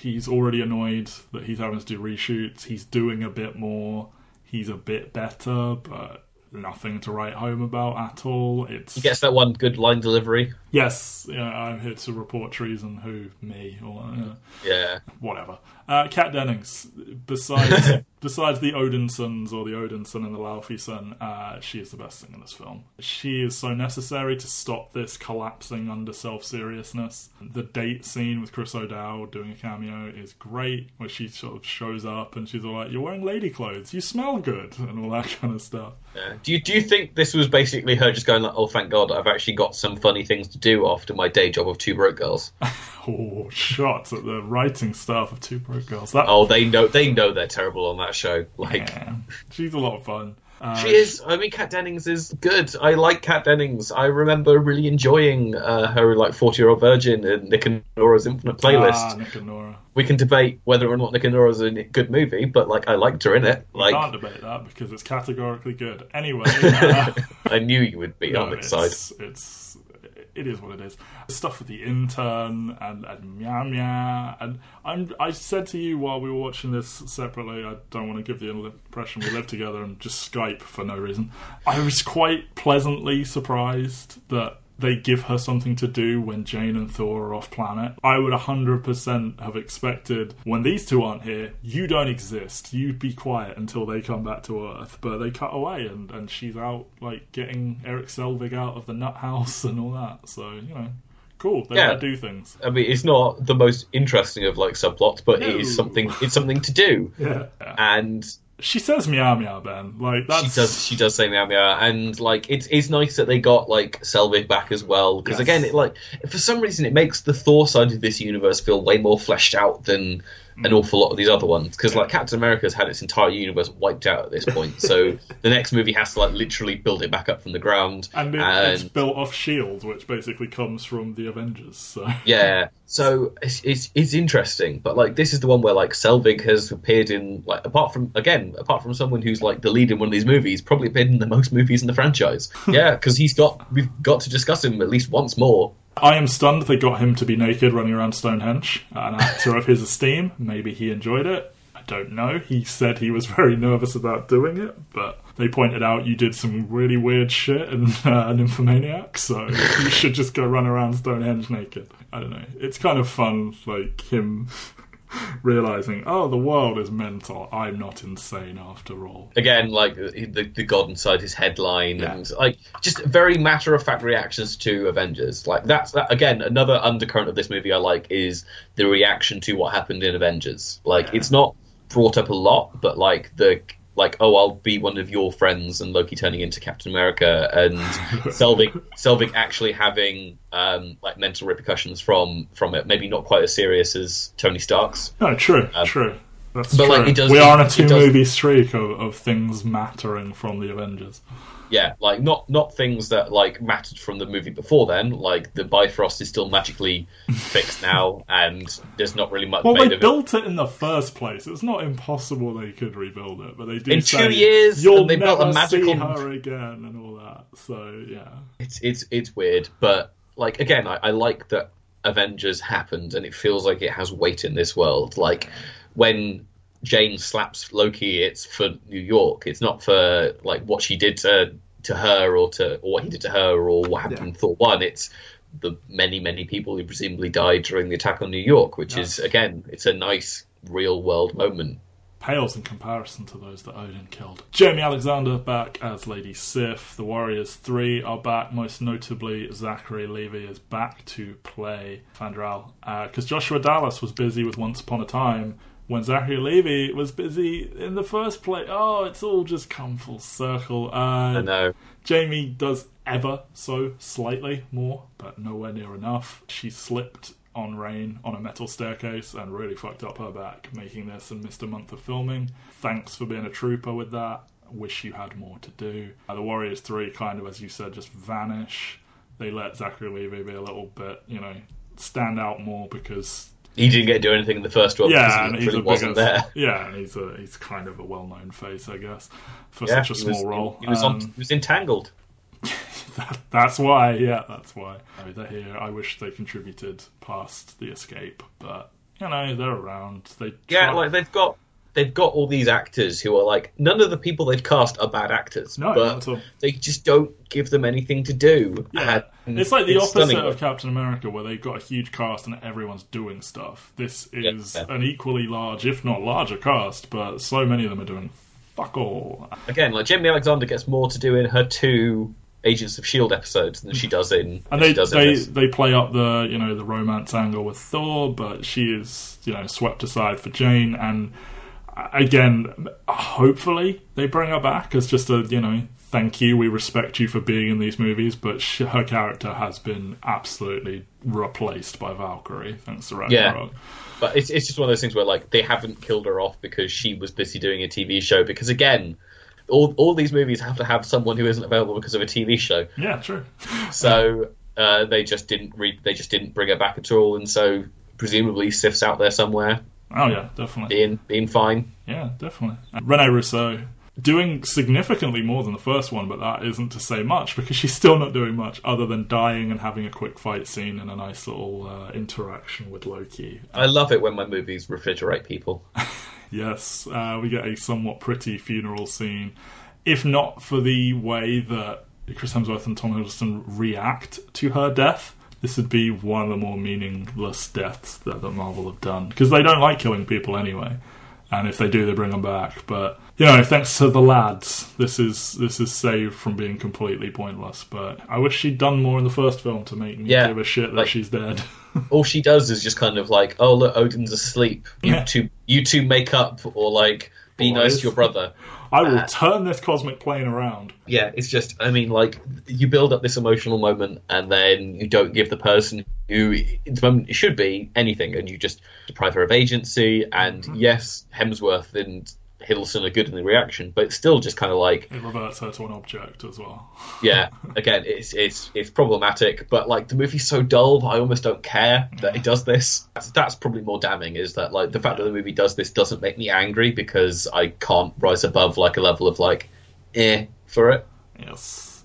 He's already annoyed that he's having to do reshoots. He's doing a bit more. He's a bit better, but nothing to write home about at all. It's he gets that one good line delivery. Yes, yeah, I'm here to report treason. Who me or uh, Yeah, whatever. Uh, Kat Dennings, besides (laughs) besides the Odin sons or the Odin son and the Laufey son, uh, she is the best thing in this film. She is so necessary to stop this collapsing under self seriousness. The date scene with Chris O'Dowd doing a cameo is great, where she sort of shows up and she's all like, "You're wearing lady clothes. You smell good," and all that (laughs) kind of stuff. yeah. Do you do you think this was basically her just going like, oh, thank God, I've actually got some funny things to do after my day job of two broke girls? (laughs) Oh, shots at the writing staff of Two Broke Girls. That Oh, they know they know they're terrible on that show. Like. yeah, she's a lot of fun. Uh, She is. I mean, Kat Dennings is good. I like Kat Dennings. I remember really enjoying uh, her like Forty Year Old Virgin and Nick and Nora's Infinite Playlist. Ah, Nick and Nora. we can debate whether or not Nick and Nora's a good movie, but like I liked her in it. Like Can't debate that because it's categorically good. Anyway, (laughs) uh, I knew you would be no, on its side. it's it is what it is. Stuff with the intern and, and Meow Meow and I'm I said to you while we were watching this separately. I don't want to give the impression we live together and just Skype for no reason. I was quite pleasantly surprised that. They give her something to do when Jane and Thor are off planet. I would 100% have expected when these two aren't here, you don't exist. You'd be quiet until they come back to Earth. But they cut away and, and she's out, like, getting Eric Selvig out of the nut house and all that. So, you know, cool. They Yeah. do things. I mean, it's not the most interesting of like subplots, but it is something. It's something to do, (laughs) Yeah. and She says meow meow, Ben. Like, that's. she does. She does say meow meow, and like it's it's nice that they got like Selvig back as well because Yes. again, it like for some reason it makes the Thor side of this universe feel way more fleshed out than. An mm. awful lot of these other ones because like Captain America's had its entire universe wiped out at this point, so (laughs) the next movie has to like literally build it back up from the ground, And it, it's built off S.H.I.E.L.D., which basically comes from the Avengers. So. (laughs) Yeah, so it's, it's it's interesting, but like this is the one where like Selvig has appeared in like apart from again apart from someone who's like the lead in one of these movies, probably appeared in the most movies in the franchise. (laughs) Yeah, because he's got we've got to discuss him at least once more. I am stunned they got him to be naked running around Stonehenge. An actor of his esteem. Maybe he enjoyed it. I don't know. He said he was (laughs) very nervous about doing it, but they pointed out you did some really weird shit and (laughs) uh, Nymphomaniac, so you should just go run around Stonehenge naked. I don't know. It's kind of fun, like him (laughs) realizing, oh, the world is mental. I'm not insane after all. Again, like the, the God inside his headline, yeah. and like just very matter of fact reactions to Avengers. Like that's that, again another undercurrent of this movie I like is the reaction to what happened in Avengers. Like yeah. it's not brought up a lot, but like the like, oh, I'll be one of your friends, and Loki turning into Captain America, and (laughs) Selvig Selvig actually having um, like mental repercussions from from it. Maybe not quite as serious as Tony Stark's. No, true, um, true. That's but true. like, does, we are on a two movie streak of, of things mattering from the Avengers yeah, like not not things that like mattered from the movie before then. Like the Bifrost is still magically (laughs) fixed now, and there's not really much. Well, they built it. it. in the first place. It's not impossible they could rebuild it, but they do. In two years, you'll they never built a magical... see her again, and all that. So yeah, it's it's it's weird, but like again, I, I like that Avengers happened, and it feels like it has weight in this world. Like when Jane slaps Loki, it's for New York. It's not for like what she did to to her or to or what he did to her or what happened yeah. in Thor one. It's the many many people who presumably died during the attack on New York, which yes. is again, it's a nice real world moment. Pales in comparison to those that Odin killed. Jaimie Alexander back as Lady Sif. The Warriors 3 are back, most notably Zachary Levi is back to play Fandral. Because uh, Joshua Dallas was busy with Once Upon a Time, when Zachary Levi was busy in the first place. Oh, it's all just come full circle. Uh, I know. Jaimie does ever so slightly more, but nowhere near enough. She slipped on rain on a metal staircase and really fucked up her back, making this and missed a month of filming. Thanks for being a trooper with that. Wish you had more to do. Uh, the Warriors 3 kind of, as you said, just vanish. They let Zachary Levi be a little bit, you know, stand out more because he didn't get to do anything in the first one. Yeah, and he's a wasn't there. (laughs) Yeah, and he's a he's kind of a well known face, I guess, for yeah, such a small was, role. He, he was um, on, he was entangled. (laughs) that, that's why. Yeah, that's why. I mean, they're here. I wish they contributed past the escape, but you know they're around. They yeah, try. like they've got they've got all these actors who are like none of the people they've cast are bad actors, no, but they just don't give them anything to do. Yeah. it's like the it's opposite of Captain America, where they've got a huge cast and everyone's doing stuff. This is yeah. an equally large, if not larger, cast, but so many of them are doing fuck all. Again, like Jaimie Alexander gets more to do in her two Agents of Shield episodes than she does in. And they they, they play up the you know the romance angle with Thor, but she is you know swept aside for Jane and again, hopefully they bring her back as just a you know thank you, we respect you for being in these movies, but she, her character has been absolutely replaced by Valkyrie thanks to Ragnarok. Yeah. But it's it's just one of those things where like they haven't killed her off because she was busy doing a TV show. Because again, all all these movies have to have someone who isn't available because of a TV show. Yeah, true. So uh, they just didn't re- they just didn't bring her back at all, and so presumably Sif's out there somewhere Oh yeah, definitely. Being being fine. Yeah, definitely. Rene Russo doing significantly more than the first one, but that isn't to say much because she's still not doing much other than dying and having a quick fight scene and a nice little uh, interaction with Loki. I love it when my movies refrigerate people. (laughs) yes, uh, we get a somewhat pretty funeral scene, if not for the way that Chris Hemsworth and Tom Hiddleston react to her death this would be one of the more meaningless deaths that, that Marvel have done because they don't like killing people anyway. And if they do, they bring them back. But you know, thanks to the lads, this is this is saved from being completely pointless. But I wish she'd done more in the first film to make me yeah, give a shit that like, she's dead. (laughs) all she does is just kind of like, oh look, Odin's asleep. You yeah. two, you two make up, or like be nice to your brother. I will uh, turn this cosmic plane around. Yeah, it's just, I mean, like, you build up this emotional moment and then you don't give the person who, in the moment, it should be anything, and you just deprive her of agency. And mm-hmm. yes, Hemsworth and Hiddleston are good in the reaction, but it's still just kind of like it reverts her to an object as well. (laughs) yeah, again, it's it's it's problematic, but like the movie's so dull, I almost don't care that it does this. That's, that's, probably more damning. Is that like the fact that the movie does this doesn't make me angry because I can't rise above like a level of like eh for it. Yes,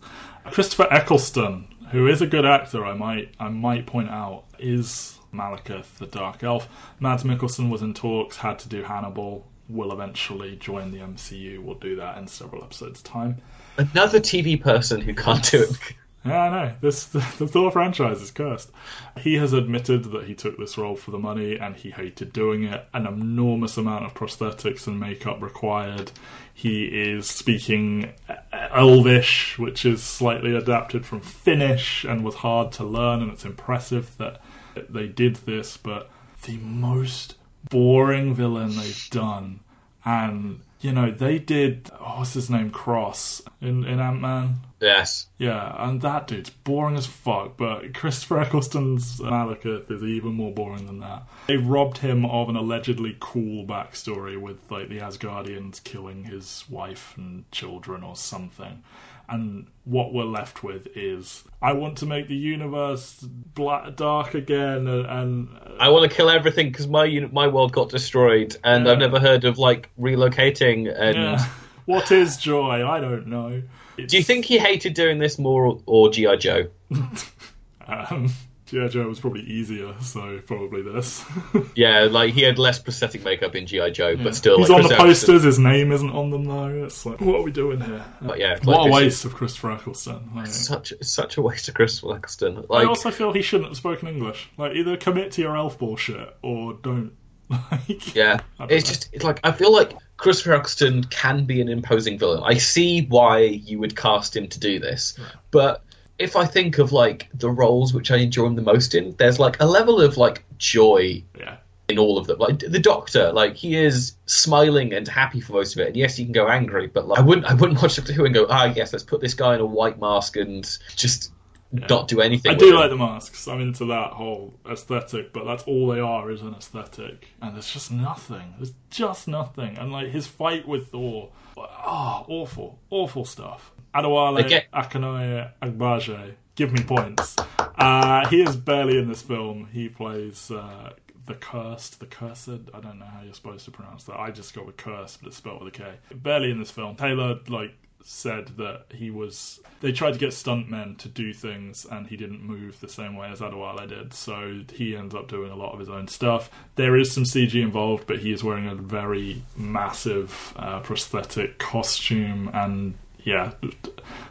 Christopher Eccleston who is a good actor, I might I might point out, is Malekith, the Dark Elf. Mads Mikkelsen was in talks, had to do Hannibal, will eventually join the MCU. We'll do that in several episodes' time. Another TV person who can't do it. (laughs) Yeah, I know. This the, (laughs) the Thor franchise is cursed. He has admitted that he took this role for the money and he hated doing it. An enormous amount of prosthetics and makeup required. He is speaking Elvish, which is slightly adapted from Finnish and was hard to learn. And it's impressive that they did this, but the most boring villain they've done, and you know they did oh, what's his name Cross in in Ant Man. Yes. Yeah, and that dude's boring as fuck, but Christopher Eccleston's Malekith is even more boring than that. They robbed him of an allegedly cool backstory with like the Asgardians killing his wife and children or something and what we're left with is I want to make the universe black dark again, and, and uh, I want to kill everything because my my world got destroyed, and yeah. I've never heard of like relocating. And yeah. (laughs) what is joy? I don't know. It's... Do you think he hated doing this more, or GI Joe? (laughs) um, GI Joe was probably easier, so probably this. (laughs) yeah, like he had less prosthetic makeup in GI Joe, yeah. but still. He's like, on the posters. His name isn't on them though. It's like, what are we doing here? But yeah, what like, a waste of Christopher Eccleston. Like, such such a waste of Christopher Eccleston. Like, I also feel he shouldn't have spoken English. Like, either commit to your elf bullshit or don't. (laughs) Like, yeah, it's know. just it's like I feel like Christopher Eccleston can be an imposing villain. I see why you would cast him to do this, but if I think of like the roles which I enjoy him the most in, there's like a level of like joy yeah. in all of them. Like the Doctor, like he is smiling and happy for most of it. And yes, he can go angry, but like I wouldn't I wouldn't (laughs) watch Doctor Who and go, ah, yes, let's put this guy in a white mask and just yeah. not do anything. I do like the masks. I'm into that whole aesthetic, but that's all they are is an aesthetic, and there's just nothing. There's just nothing. And like his fight with Thor, oh, awful, awful stuff. Adewale Akinnuoye Agbaje. Give me points. Uh, he is barely in this film. He plays uh, the cursed, the cursed. I don't know how you're supposed to pronounce that. I just got with cursed, but it's spelled with a K. Barely in this film. Taylor like said that he was. They tried to get stuntmen to do things, and he didn't move the same way as Adewale did. So he ends up doing a lot of his own stuff. There is some CG involved, but he is wearing a very massive uh, prosthetic costume and yeah,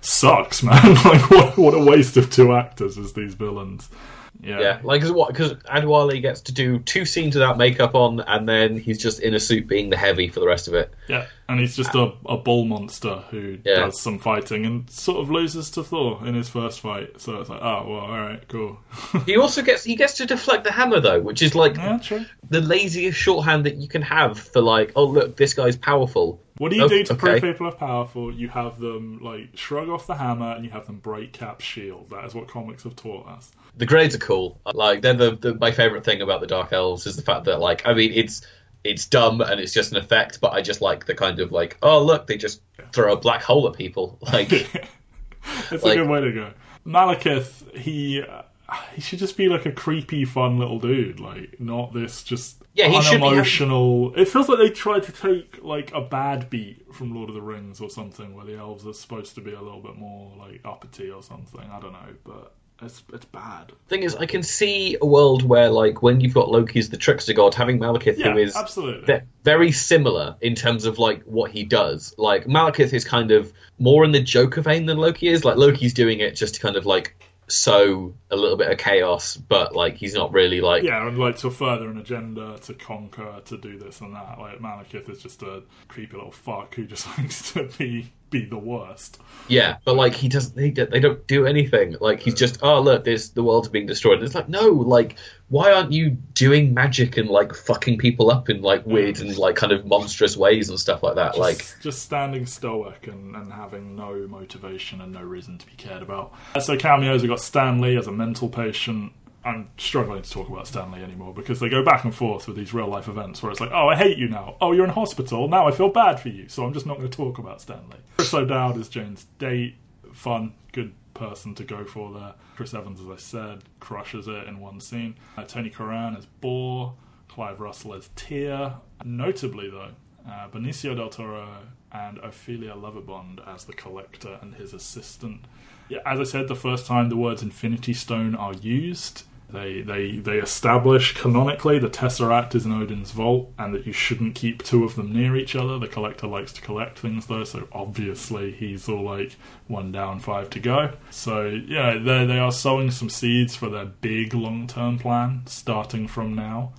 sucks, man. (laughs) like, what, what a waste of two actors as these villains. Yeah, yeah like cause what? Because Adewale gets to do two scenes without makeup on, and then he's just in a suit being the heavy for the rest of it. Yeah, and he's just a, a bull monster who yeah. does some fighting and sort of loses to Thor in his first fight. So it's like, oh well, all right, cool. (laughs) he also gets he gets to deflect the hammer though, which is like yeah, the laziest shorthand that you can have for like, oh look, this guy's powerful. What do you oh, do to okay. prove people are powerful? You have them like shrug off the hammer and you have them break Cap's shield. That is what comics have taught us. The grades are cool. Like they're the, the my favorite thing about the Dark Elves is the fact that like I mean it's it's dumb and it's just an effect, but I just like the kind of like oh look they just throw a black hole at people. (laughs) Like (laughs) it's like, a good way to go. Malekith, he uh, he should just be like a creepy, fun little dude, like not this just yeah, he unemotional. It feels like they tried to take like a bad beat from Lord of the Rings or something, where the elves are supposed to be a little bit more like uppity or something. I don't know, but it's it's bad. Thing is, I can see a world where like when you've got Loki as the trickster god, having Malekith yeah, who is absolutely very similar in terms of like what he does. Like Malekith is kind of more in the Joker vein than Loki is. Like Loki's doing it just to kind of like sow a little bit of chaos, but like he's not really like yeah, and like to further an agenda to conquer, to do this and that. Like Malekith is just a creepy little fuck who just (laughs) likes to be be the worst. Yeah, but like he doesn't, they, they don't do anything. Like he's just, oh look, there's the world's being destroyed. And it's like, no, like why aren't you doing magic and like fucking people up in like weird and like kind of monstrous ways and stuff like that? Just, like just standing stoic and, and having no motivation and no reason to be cared about. So cameos, we got Stan Lee as a mental patient. I'm struggling to talk about Stan Lee anymore because they go back and forth with these real life events where it's like, oh, I hate you now. Oh, you're in hospital. Now I feel bad for you. So I'm just not going to talk about Stan Lee. Chris O'Dowd is Jane's date. Fun, good person to go for there. Chris Evans, as I said, crushes it in one scene. Uh, Tony Curran as Bor. Clive Russell as Tyr. Notably, though, uh, Benicio del Toro and Ophelia Lovibond as the Collector and his assistant. Yeah, as I said, the first time the words Infinity Stone are used, they they they establish canonically the Tesseract is in Odin's vault, and that you shouldn't keep two of them near each other. The Collector likes to collect things though, so obviously he's all like one down, five to go. So yeah, they they are sowing some seeds for their big long term plan starting from now,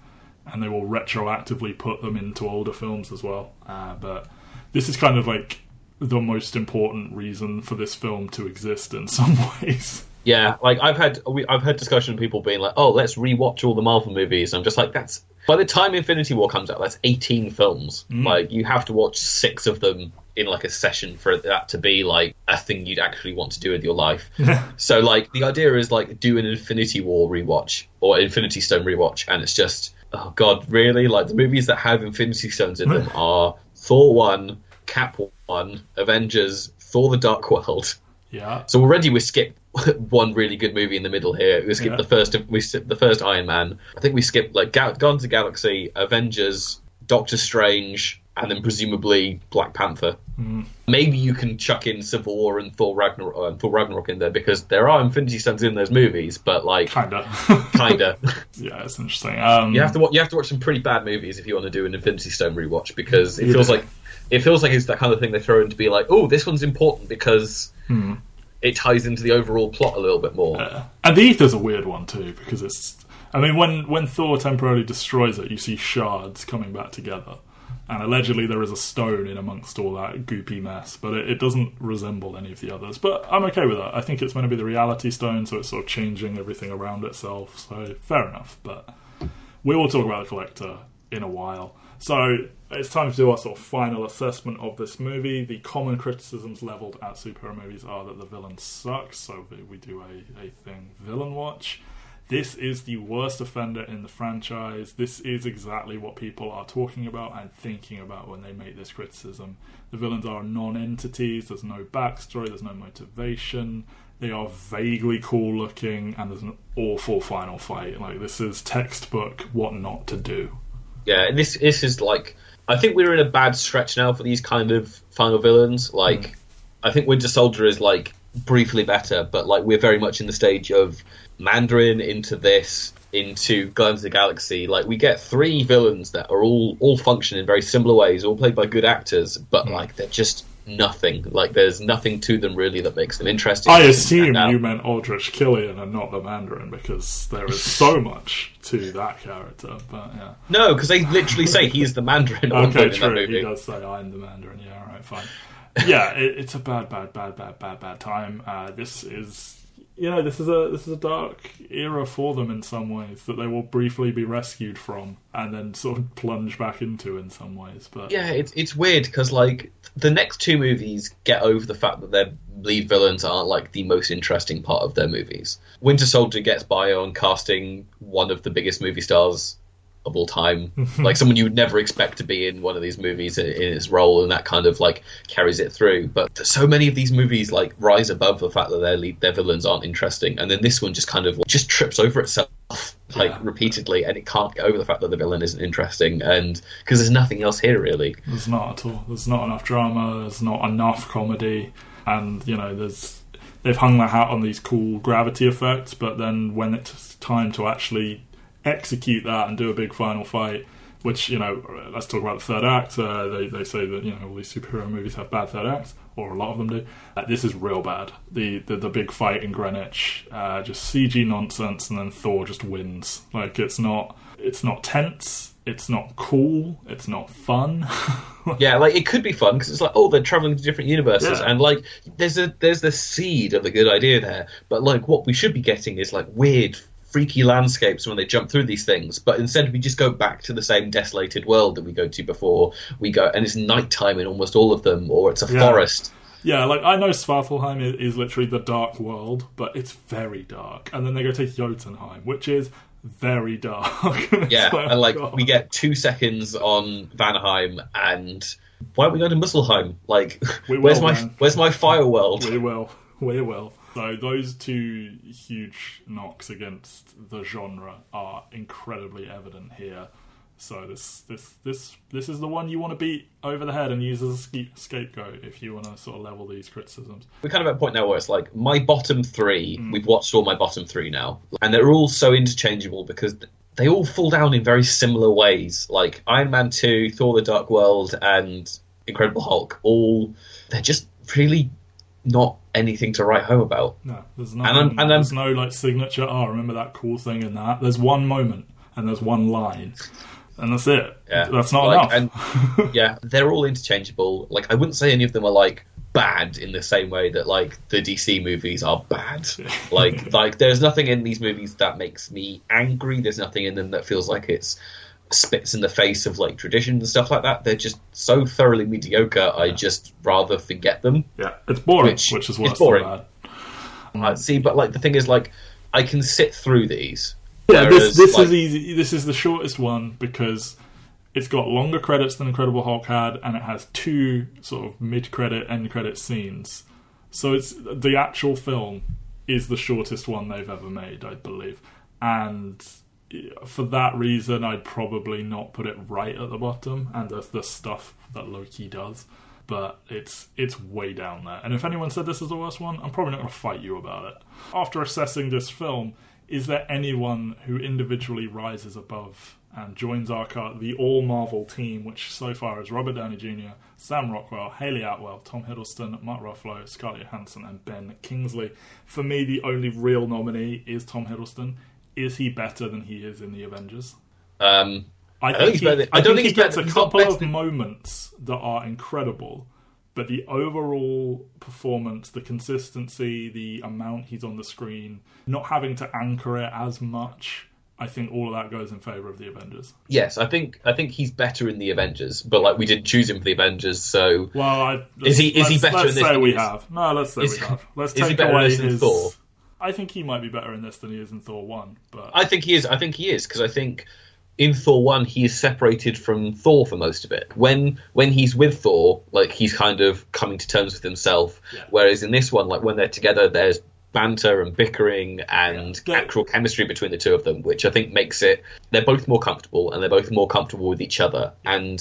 and they will retroactively put them into older films as well. Uh, but this is kind of like the most important reason for this film to exist in (laughs) some ways. Yeah, like I've had I've had discussion of people being like, "Oh, let's rewatch all the Marvel movies." I'm just like, that's by the time Infinity War comes out, that's 18 films. Mm. Like you have to watch six of them in like a session for that to be like a thing you'd actually want to do with your life. (laughs) so like the idea is like do an Infinity War rewatch or Infinity Stone rewatch, and it's just oh god, really? Like the movies that have Infinity Stones in them (laughs) are Thor one, Cap one, Avengers, Thor: The Dark World. Yeah. So already we skipped (laughs) one really good movie in the middle here. We skipped yeah. the first. We the first Iron Man. I think we skipped like Guardians of Galaxy, Avengers, Doctor Strange, and then presumably Black Panther. Mm. Maybe you can chuck in Civil War and Thor Ragnarok, uh, Thor Ragnarok in there because there are Infinity Stones in those movies, but like kinda, (laughs) kinda. (laughs) yeah, it's interesting. Um, you have to you have to watch some pretty bad movies if you want to do an Infinity Stone rewatch because it feels like it feels like it's that kind of thing they throw in to be like, oh, this one's important because hmm. It ties into the overall plot a little bit more. Uh, and the ether's a weird one too because it's. I mean, when when Thor temporarily destroys it, you see shards coming back together, and allegedly there is a stone in amongst all that goopy mess, but it, it doesn't resemble any of the others. But I'm okay with that. I think it's meant to be the reality stone, so it's sort of changing everything around itself. So fair enough. But we will talk about the collector in a while. So it's time to do our sort of final assessment of this movie. The common criticisms leveled at superhero movies are that the villain sucks, so we do a, a thing villain watch. This is the worst offender in the franchise. This is exactly what people are talking about and thinking about when they make this criticism. The villains are non entities, there's no backstory, there's no motivation, they are vaguely cool looking, and there's an awful final fight. Like, this is textbook what not to do. Yeah, this this is like I think we're in a bad stretch now for these kind of final villains. Like, mm. I think Winter Soldier is like briefly better, but like we're very much in the stage of Mandarin into this into Guardians of the Galaxy. Like we get three villains that are all all function in very similar ways, all played by good actors, but mm. like they're just nothing. Like there's nothing to them really that makes them interesting. I assume you meant Aldrich Killian and not the Mandarin because there is so (laughs) much to that character. But yeah, no, because they literally say he's the Mandarin. okay, true. He does say I'm the Mandarin. Yeah, all right, fine. yeah, it, it's a bad, bad, bad, bad, bad, bad time. Uh, this is you know, this is a this is a dark era for them in some ways that they will briefly be rescued from and then sort of plunge back into in some ways. But yeah, it's it's weird because like the next two movies get over the fact that their lead villains aren't like the most interesting part of their movies. Winter Soldier gets by on casting one of the biggest movie stars of all time, (laughs) like someone you would never expect to be in one of these movies in, in its role, and that kind of like carries it through. But so many of these movies like rise above the fact that their lead, their villains aren't interesting, and then this one just kind of just trips over itself like yeah. repeatedly, and it can't get over the fact that the villain isn't interesting, and because there's nothing else here really. There's not at all. There's not enough drama. There's not enough comedy, and you know there's they've hung their hat on these cool gravity effects, but then when it's time to actually execute that and do a big final fight. Which you know, let's talk about the third act. Uh, they they say that you know all these superhero movies have bad third acts, or a lot of them do. Uh, this is real bad. The the, the big fight in Greenwich, uh, just CG nonsense, and then Thor just wins. Like it's not it's not tense. It's not cool. It's not fun. (laughs) yeah, like it could be fun because it's like, oh, they're traveling to different universes, yeah. and like there's a there's the seed of a good idea there. But like what we should be getting is like weird freaky landscapes when they jump through these things, but instead we just go back to the same desolated world that we go to before we go, and it's nighttime in almost all of them, or it's a yeah. forest. Yeah, like I know Svartalfheim is, is, literally the dark world, but it's very dark. And then they go to Jotunheim, which is very dark. (laughs) yeah, and like God. we get two seconds on Vanaheim, and why are we going to Muspelheim? Like, (laughs) will, where's my man. where's my fire world? We will, we will. So those two huge knocks against the genre are incredibly evident here. So this this this this is the one you want to beat over the head and use as a scapegoat if you want to sort of level these criticisms. We're kind of at a point now where it's like my bottom three. Mm. We've watched all my bottom three now, and they're all so interchangeable because they all fall down in very similar ways. Like Iron Man two, Thor: The Dark World, and Incredible Hulk. All they're just really not anything to write home about. No, there's no, and, and there's no like signature. Oh, remember that cool thing in that? There's one moment and there's one line and that's it. Yeah. That's not like, enough. and, (laughs) yeah, they're all interchangeable. Like I wouldn't say any of them are like bad in the same way that like the DC movies are bad. (laughs) like like there's nothing in these movies that makes me angry. There's nothing in them that feels like it's spits in the face of like tradition and stuff like that. They're just so thoroughly mediocre. I just rather forget them. Yeah, it's boring, which, which is what's boring. Bad. I see, but like the thing is, like I can sit through these yeah, this this like, is easy. This is the shortest one because it's got longer credits than Incredible Hulk had, and it has two sort of mid-credit, end-credit scenes. So it's the actual film is the shortest one they've ever made, I believe, and for that reason, I'd probably not put it right at the bottom. And the stuff that Loki does, but it's it's way down there. And if anyone said this is the worst one, I'm probably not going to fight you about it. After assessing this film, is there anyone who individually rises above and joins our the all Marvel team, which so far is Robert Downey Jr., Sam Rockwell, Hayley Atwell, Tom Hiddleston, Matt Ruffalo, Scarlett Johansson, and Ben Kingsley. For me, the only real nominee is Tom Hiddleston. Is he better than he is in the Avengers? Um, I, think he, I, don't think he gets a couple of moments that are incredible but the overall performance, the consistency, the amount he's on the screen, not having to anchor it as much, I think all of that goes in favor of the Avengers. Yes, I think I think he's better in the Avengers, but like we didn't choose him for the Avengers, so well, I, is he is he better let's in this? Say we have no, let's say is, we have. Let's take away his. Thor? I think he might be better in this than he is in Thor one, but I think he is. I think he is because I think in Thor one he is separated from Thor for most of it. When when he's with Thor, like he's kind of coming to terms with himself. Yeah. Whereas in this one, like when they're together, there's banter and bickering and yeah. actual chemistry between the two of them, which I think makes it they're both more comfortable and they're both more comfortable with each other. And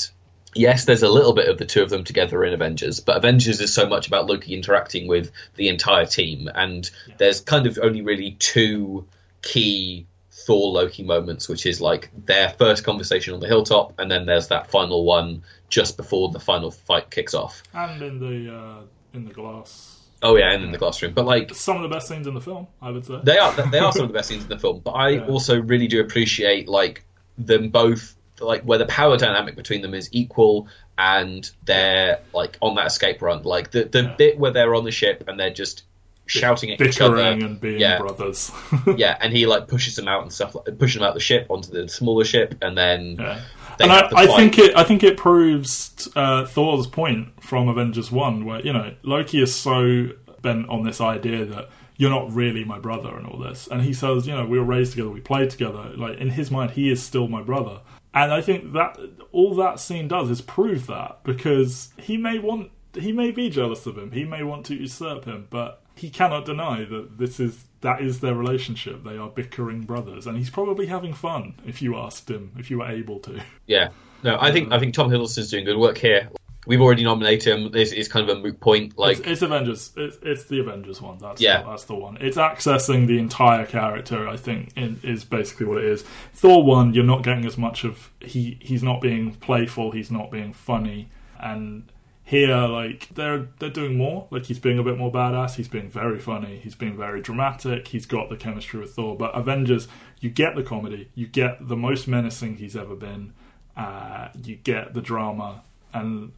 yes, there's a little bit of the two of them together in Avengers, but Avengers is so much about Loki interacting with the entire team, and yeah. there's kind of only really two key Thor Loki moments, which is like their first conversation on the hilltop, and then there's that final one just before the final fight kicks off. And in the uh, in the glass. Oh yeah, and in the glass room. But like some of the best scenes in the film, I would say they are they are some of the best scenes in the film. But I (laughs) yeah. also really do appreciate like them both like where the power dynamic between them is equal and they're like on that escape run. Like the the yeah. bit where they're on the ship and they're just shouting at each other and being yeah. brothers. (laughs) yeah, and he like pushes them out and stuff, like, pushing them out the ship onto the smaller ship, and then. Yeah. And I, I think it. I think it proves uh, Thor's point from Avengers One, where you know Loki is so bent on this idea that you're not really my brother and all this, and he says, you know, we were raised together, we played together. Like in his mind, he is still my brother, and I think that all that scene does is prove that because he may want, he may be jealous of him, he may want to usurp him, but he cannot deny that this is that is their relationship. They are bickering brothers, and he's probably having fun. If you asked him, if you were able to. Yeah, no, I think I think Tom Hiddleston's doing good work here. We've already nominated him. It's, it's kind of a moot point. Like it's, it's Avengers. It's, it's, the Avengers one. That's yeah. The, that's the one. It's accessing the entire character. I think in, is basically what it is. Thor one, you're not getting as much of he. He's not being playful. He's not being funny, and here, like they're they're doing more. Like he's being a bit more badass. He's being very funny. He's being very dramatic. He's got the chemistry with Thor. But Avengers, you get the comedy. You get the most menacing he's ever been. Uh, you get the drama, and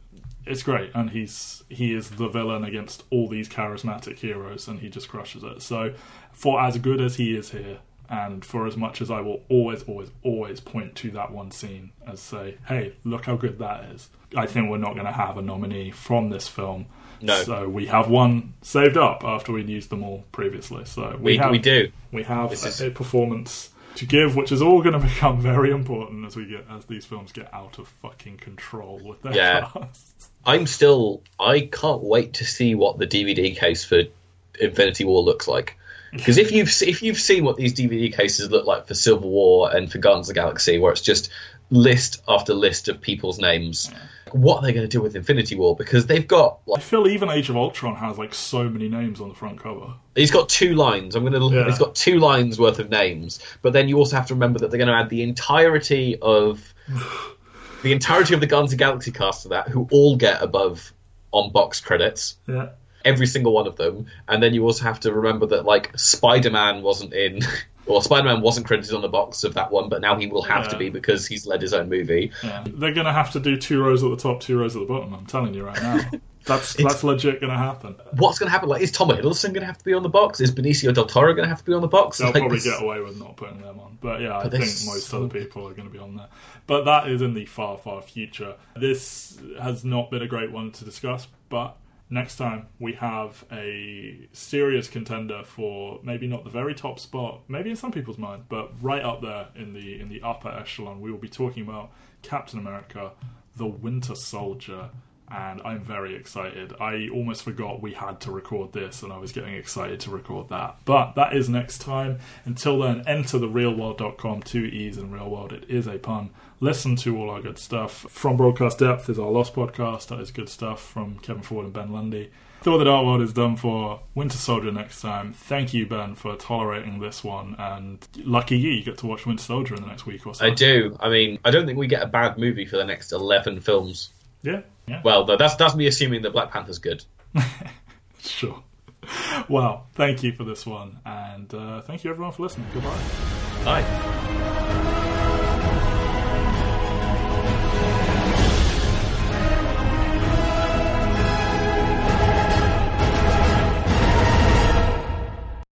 it's great. And he's he is the villain against all these charismatic heroes, and he just crushes it. So, for as good as he is here, and for as much as I will always, always, always point to that one scene as say, hey, look how good that is, I think we're not going to have a nominee from this film. No. So we have one saved up after we'd used them all previously. So we, we, have, we do. We have a, is... a, performance to give, which is all going (laughs) to become very important as we get as these films get out of fucking control with their yeah. casts. (laughs) I'm still. I can't wait to see what the DVD case for Infinity War looks like. (laughs) Because if you've if you've seen what these DVD cases look like for Civil War and for Guardians of the Galaxy, where it's just list after list of people's names. What are they going to do with Infinity War? Because they've got. Like, I feel even Age of Ultron has like so many names on the front cover. He's got two lines. I'm going to. Yeah. He's got two lines worth of names, but then you also have to remember that they're going to add the entirety of. (sighs) the entirety of the Guardians of Galaxy cast to that, who all get above on box credits. Yeah every single one of them. And then you also have to remember that like Spider Man wasn't in. (laughs) Well, Spider Man wasn't credited on the box of that one, but now he will have yeah. to be because he's led his own movie. Yeah. They're going to have to do two rows at the top, two rows at the bottom. I'm telling you right now. (laughs) That's that's legit going to happen. What's going to happen? Like, is Tom Hiddleston going to have to be on the box? Is Benicio del Toro going to have to be on the box? They'll (laughs) like, probably get away with not putting them on, but yeah, but I think most so... other people are going to be on there. But that is in the far, far future. This has not been a great one to discuss, but next time we have a serious contender for maybe not the very top spot, maybe in some people's mind, but right up there in the in the upper echelon. We will be talking about Captain America, the Winter Soldier, and I'm very excited. I almost forgot we had to record this, and I was getting excited to record that. But that is next time. Until then, enter the realworld.com, two E's in real world. It is a pun listen to all our good stuff. From Broadcast Depth is our Lost podcast. That is good stuff from Kevin Ford and Ben Lundy. Thor the Dark World is done for Winter Soldier next time. Thank you, Ben, for tolerating this one. And lucky you, you get to watch Winter Soldier in the next week or so. I do. I mean, I don't think we get a bad movie for the next 11 films. Yeah. yeah. Well, that's, that's me assuming that Black Panther's good. (laughs) sure. Well, thank you for this one. And uh, thank you, everyone, for listening. Goodbye. Bye.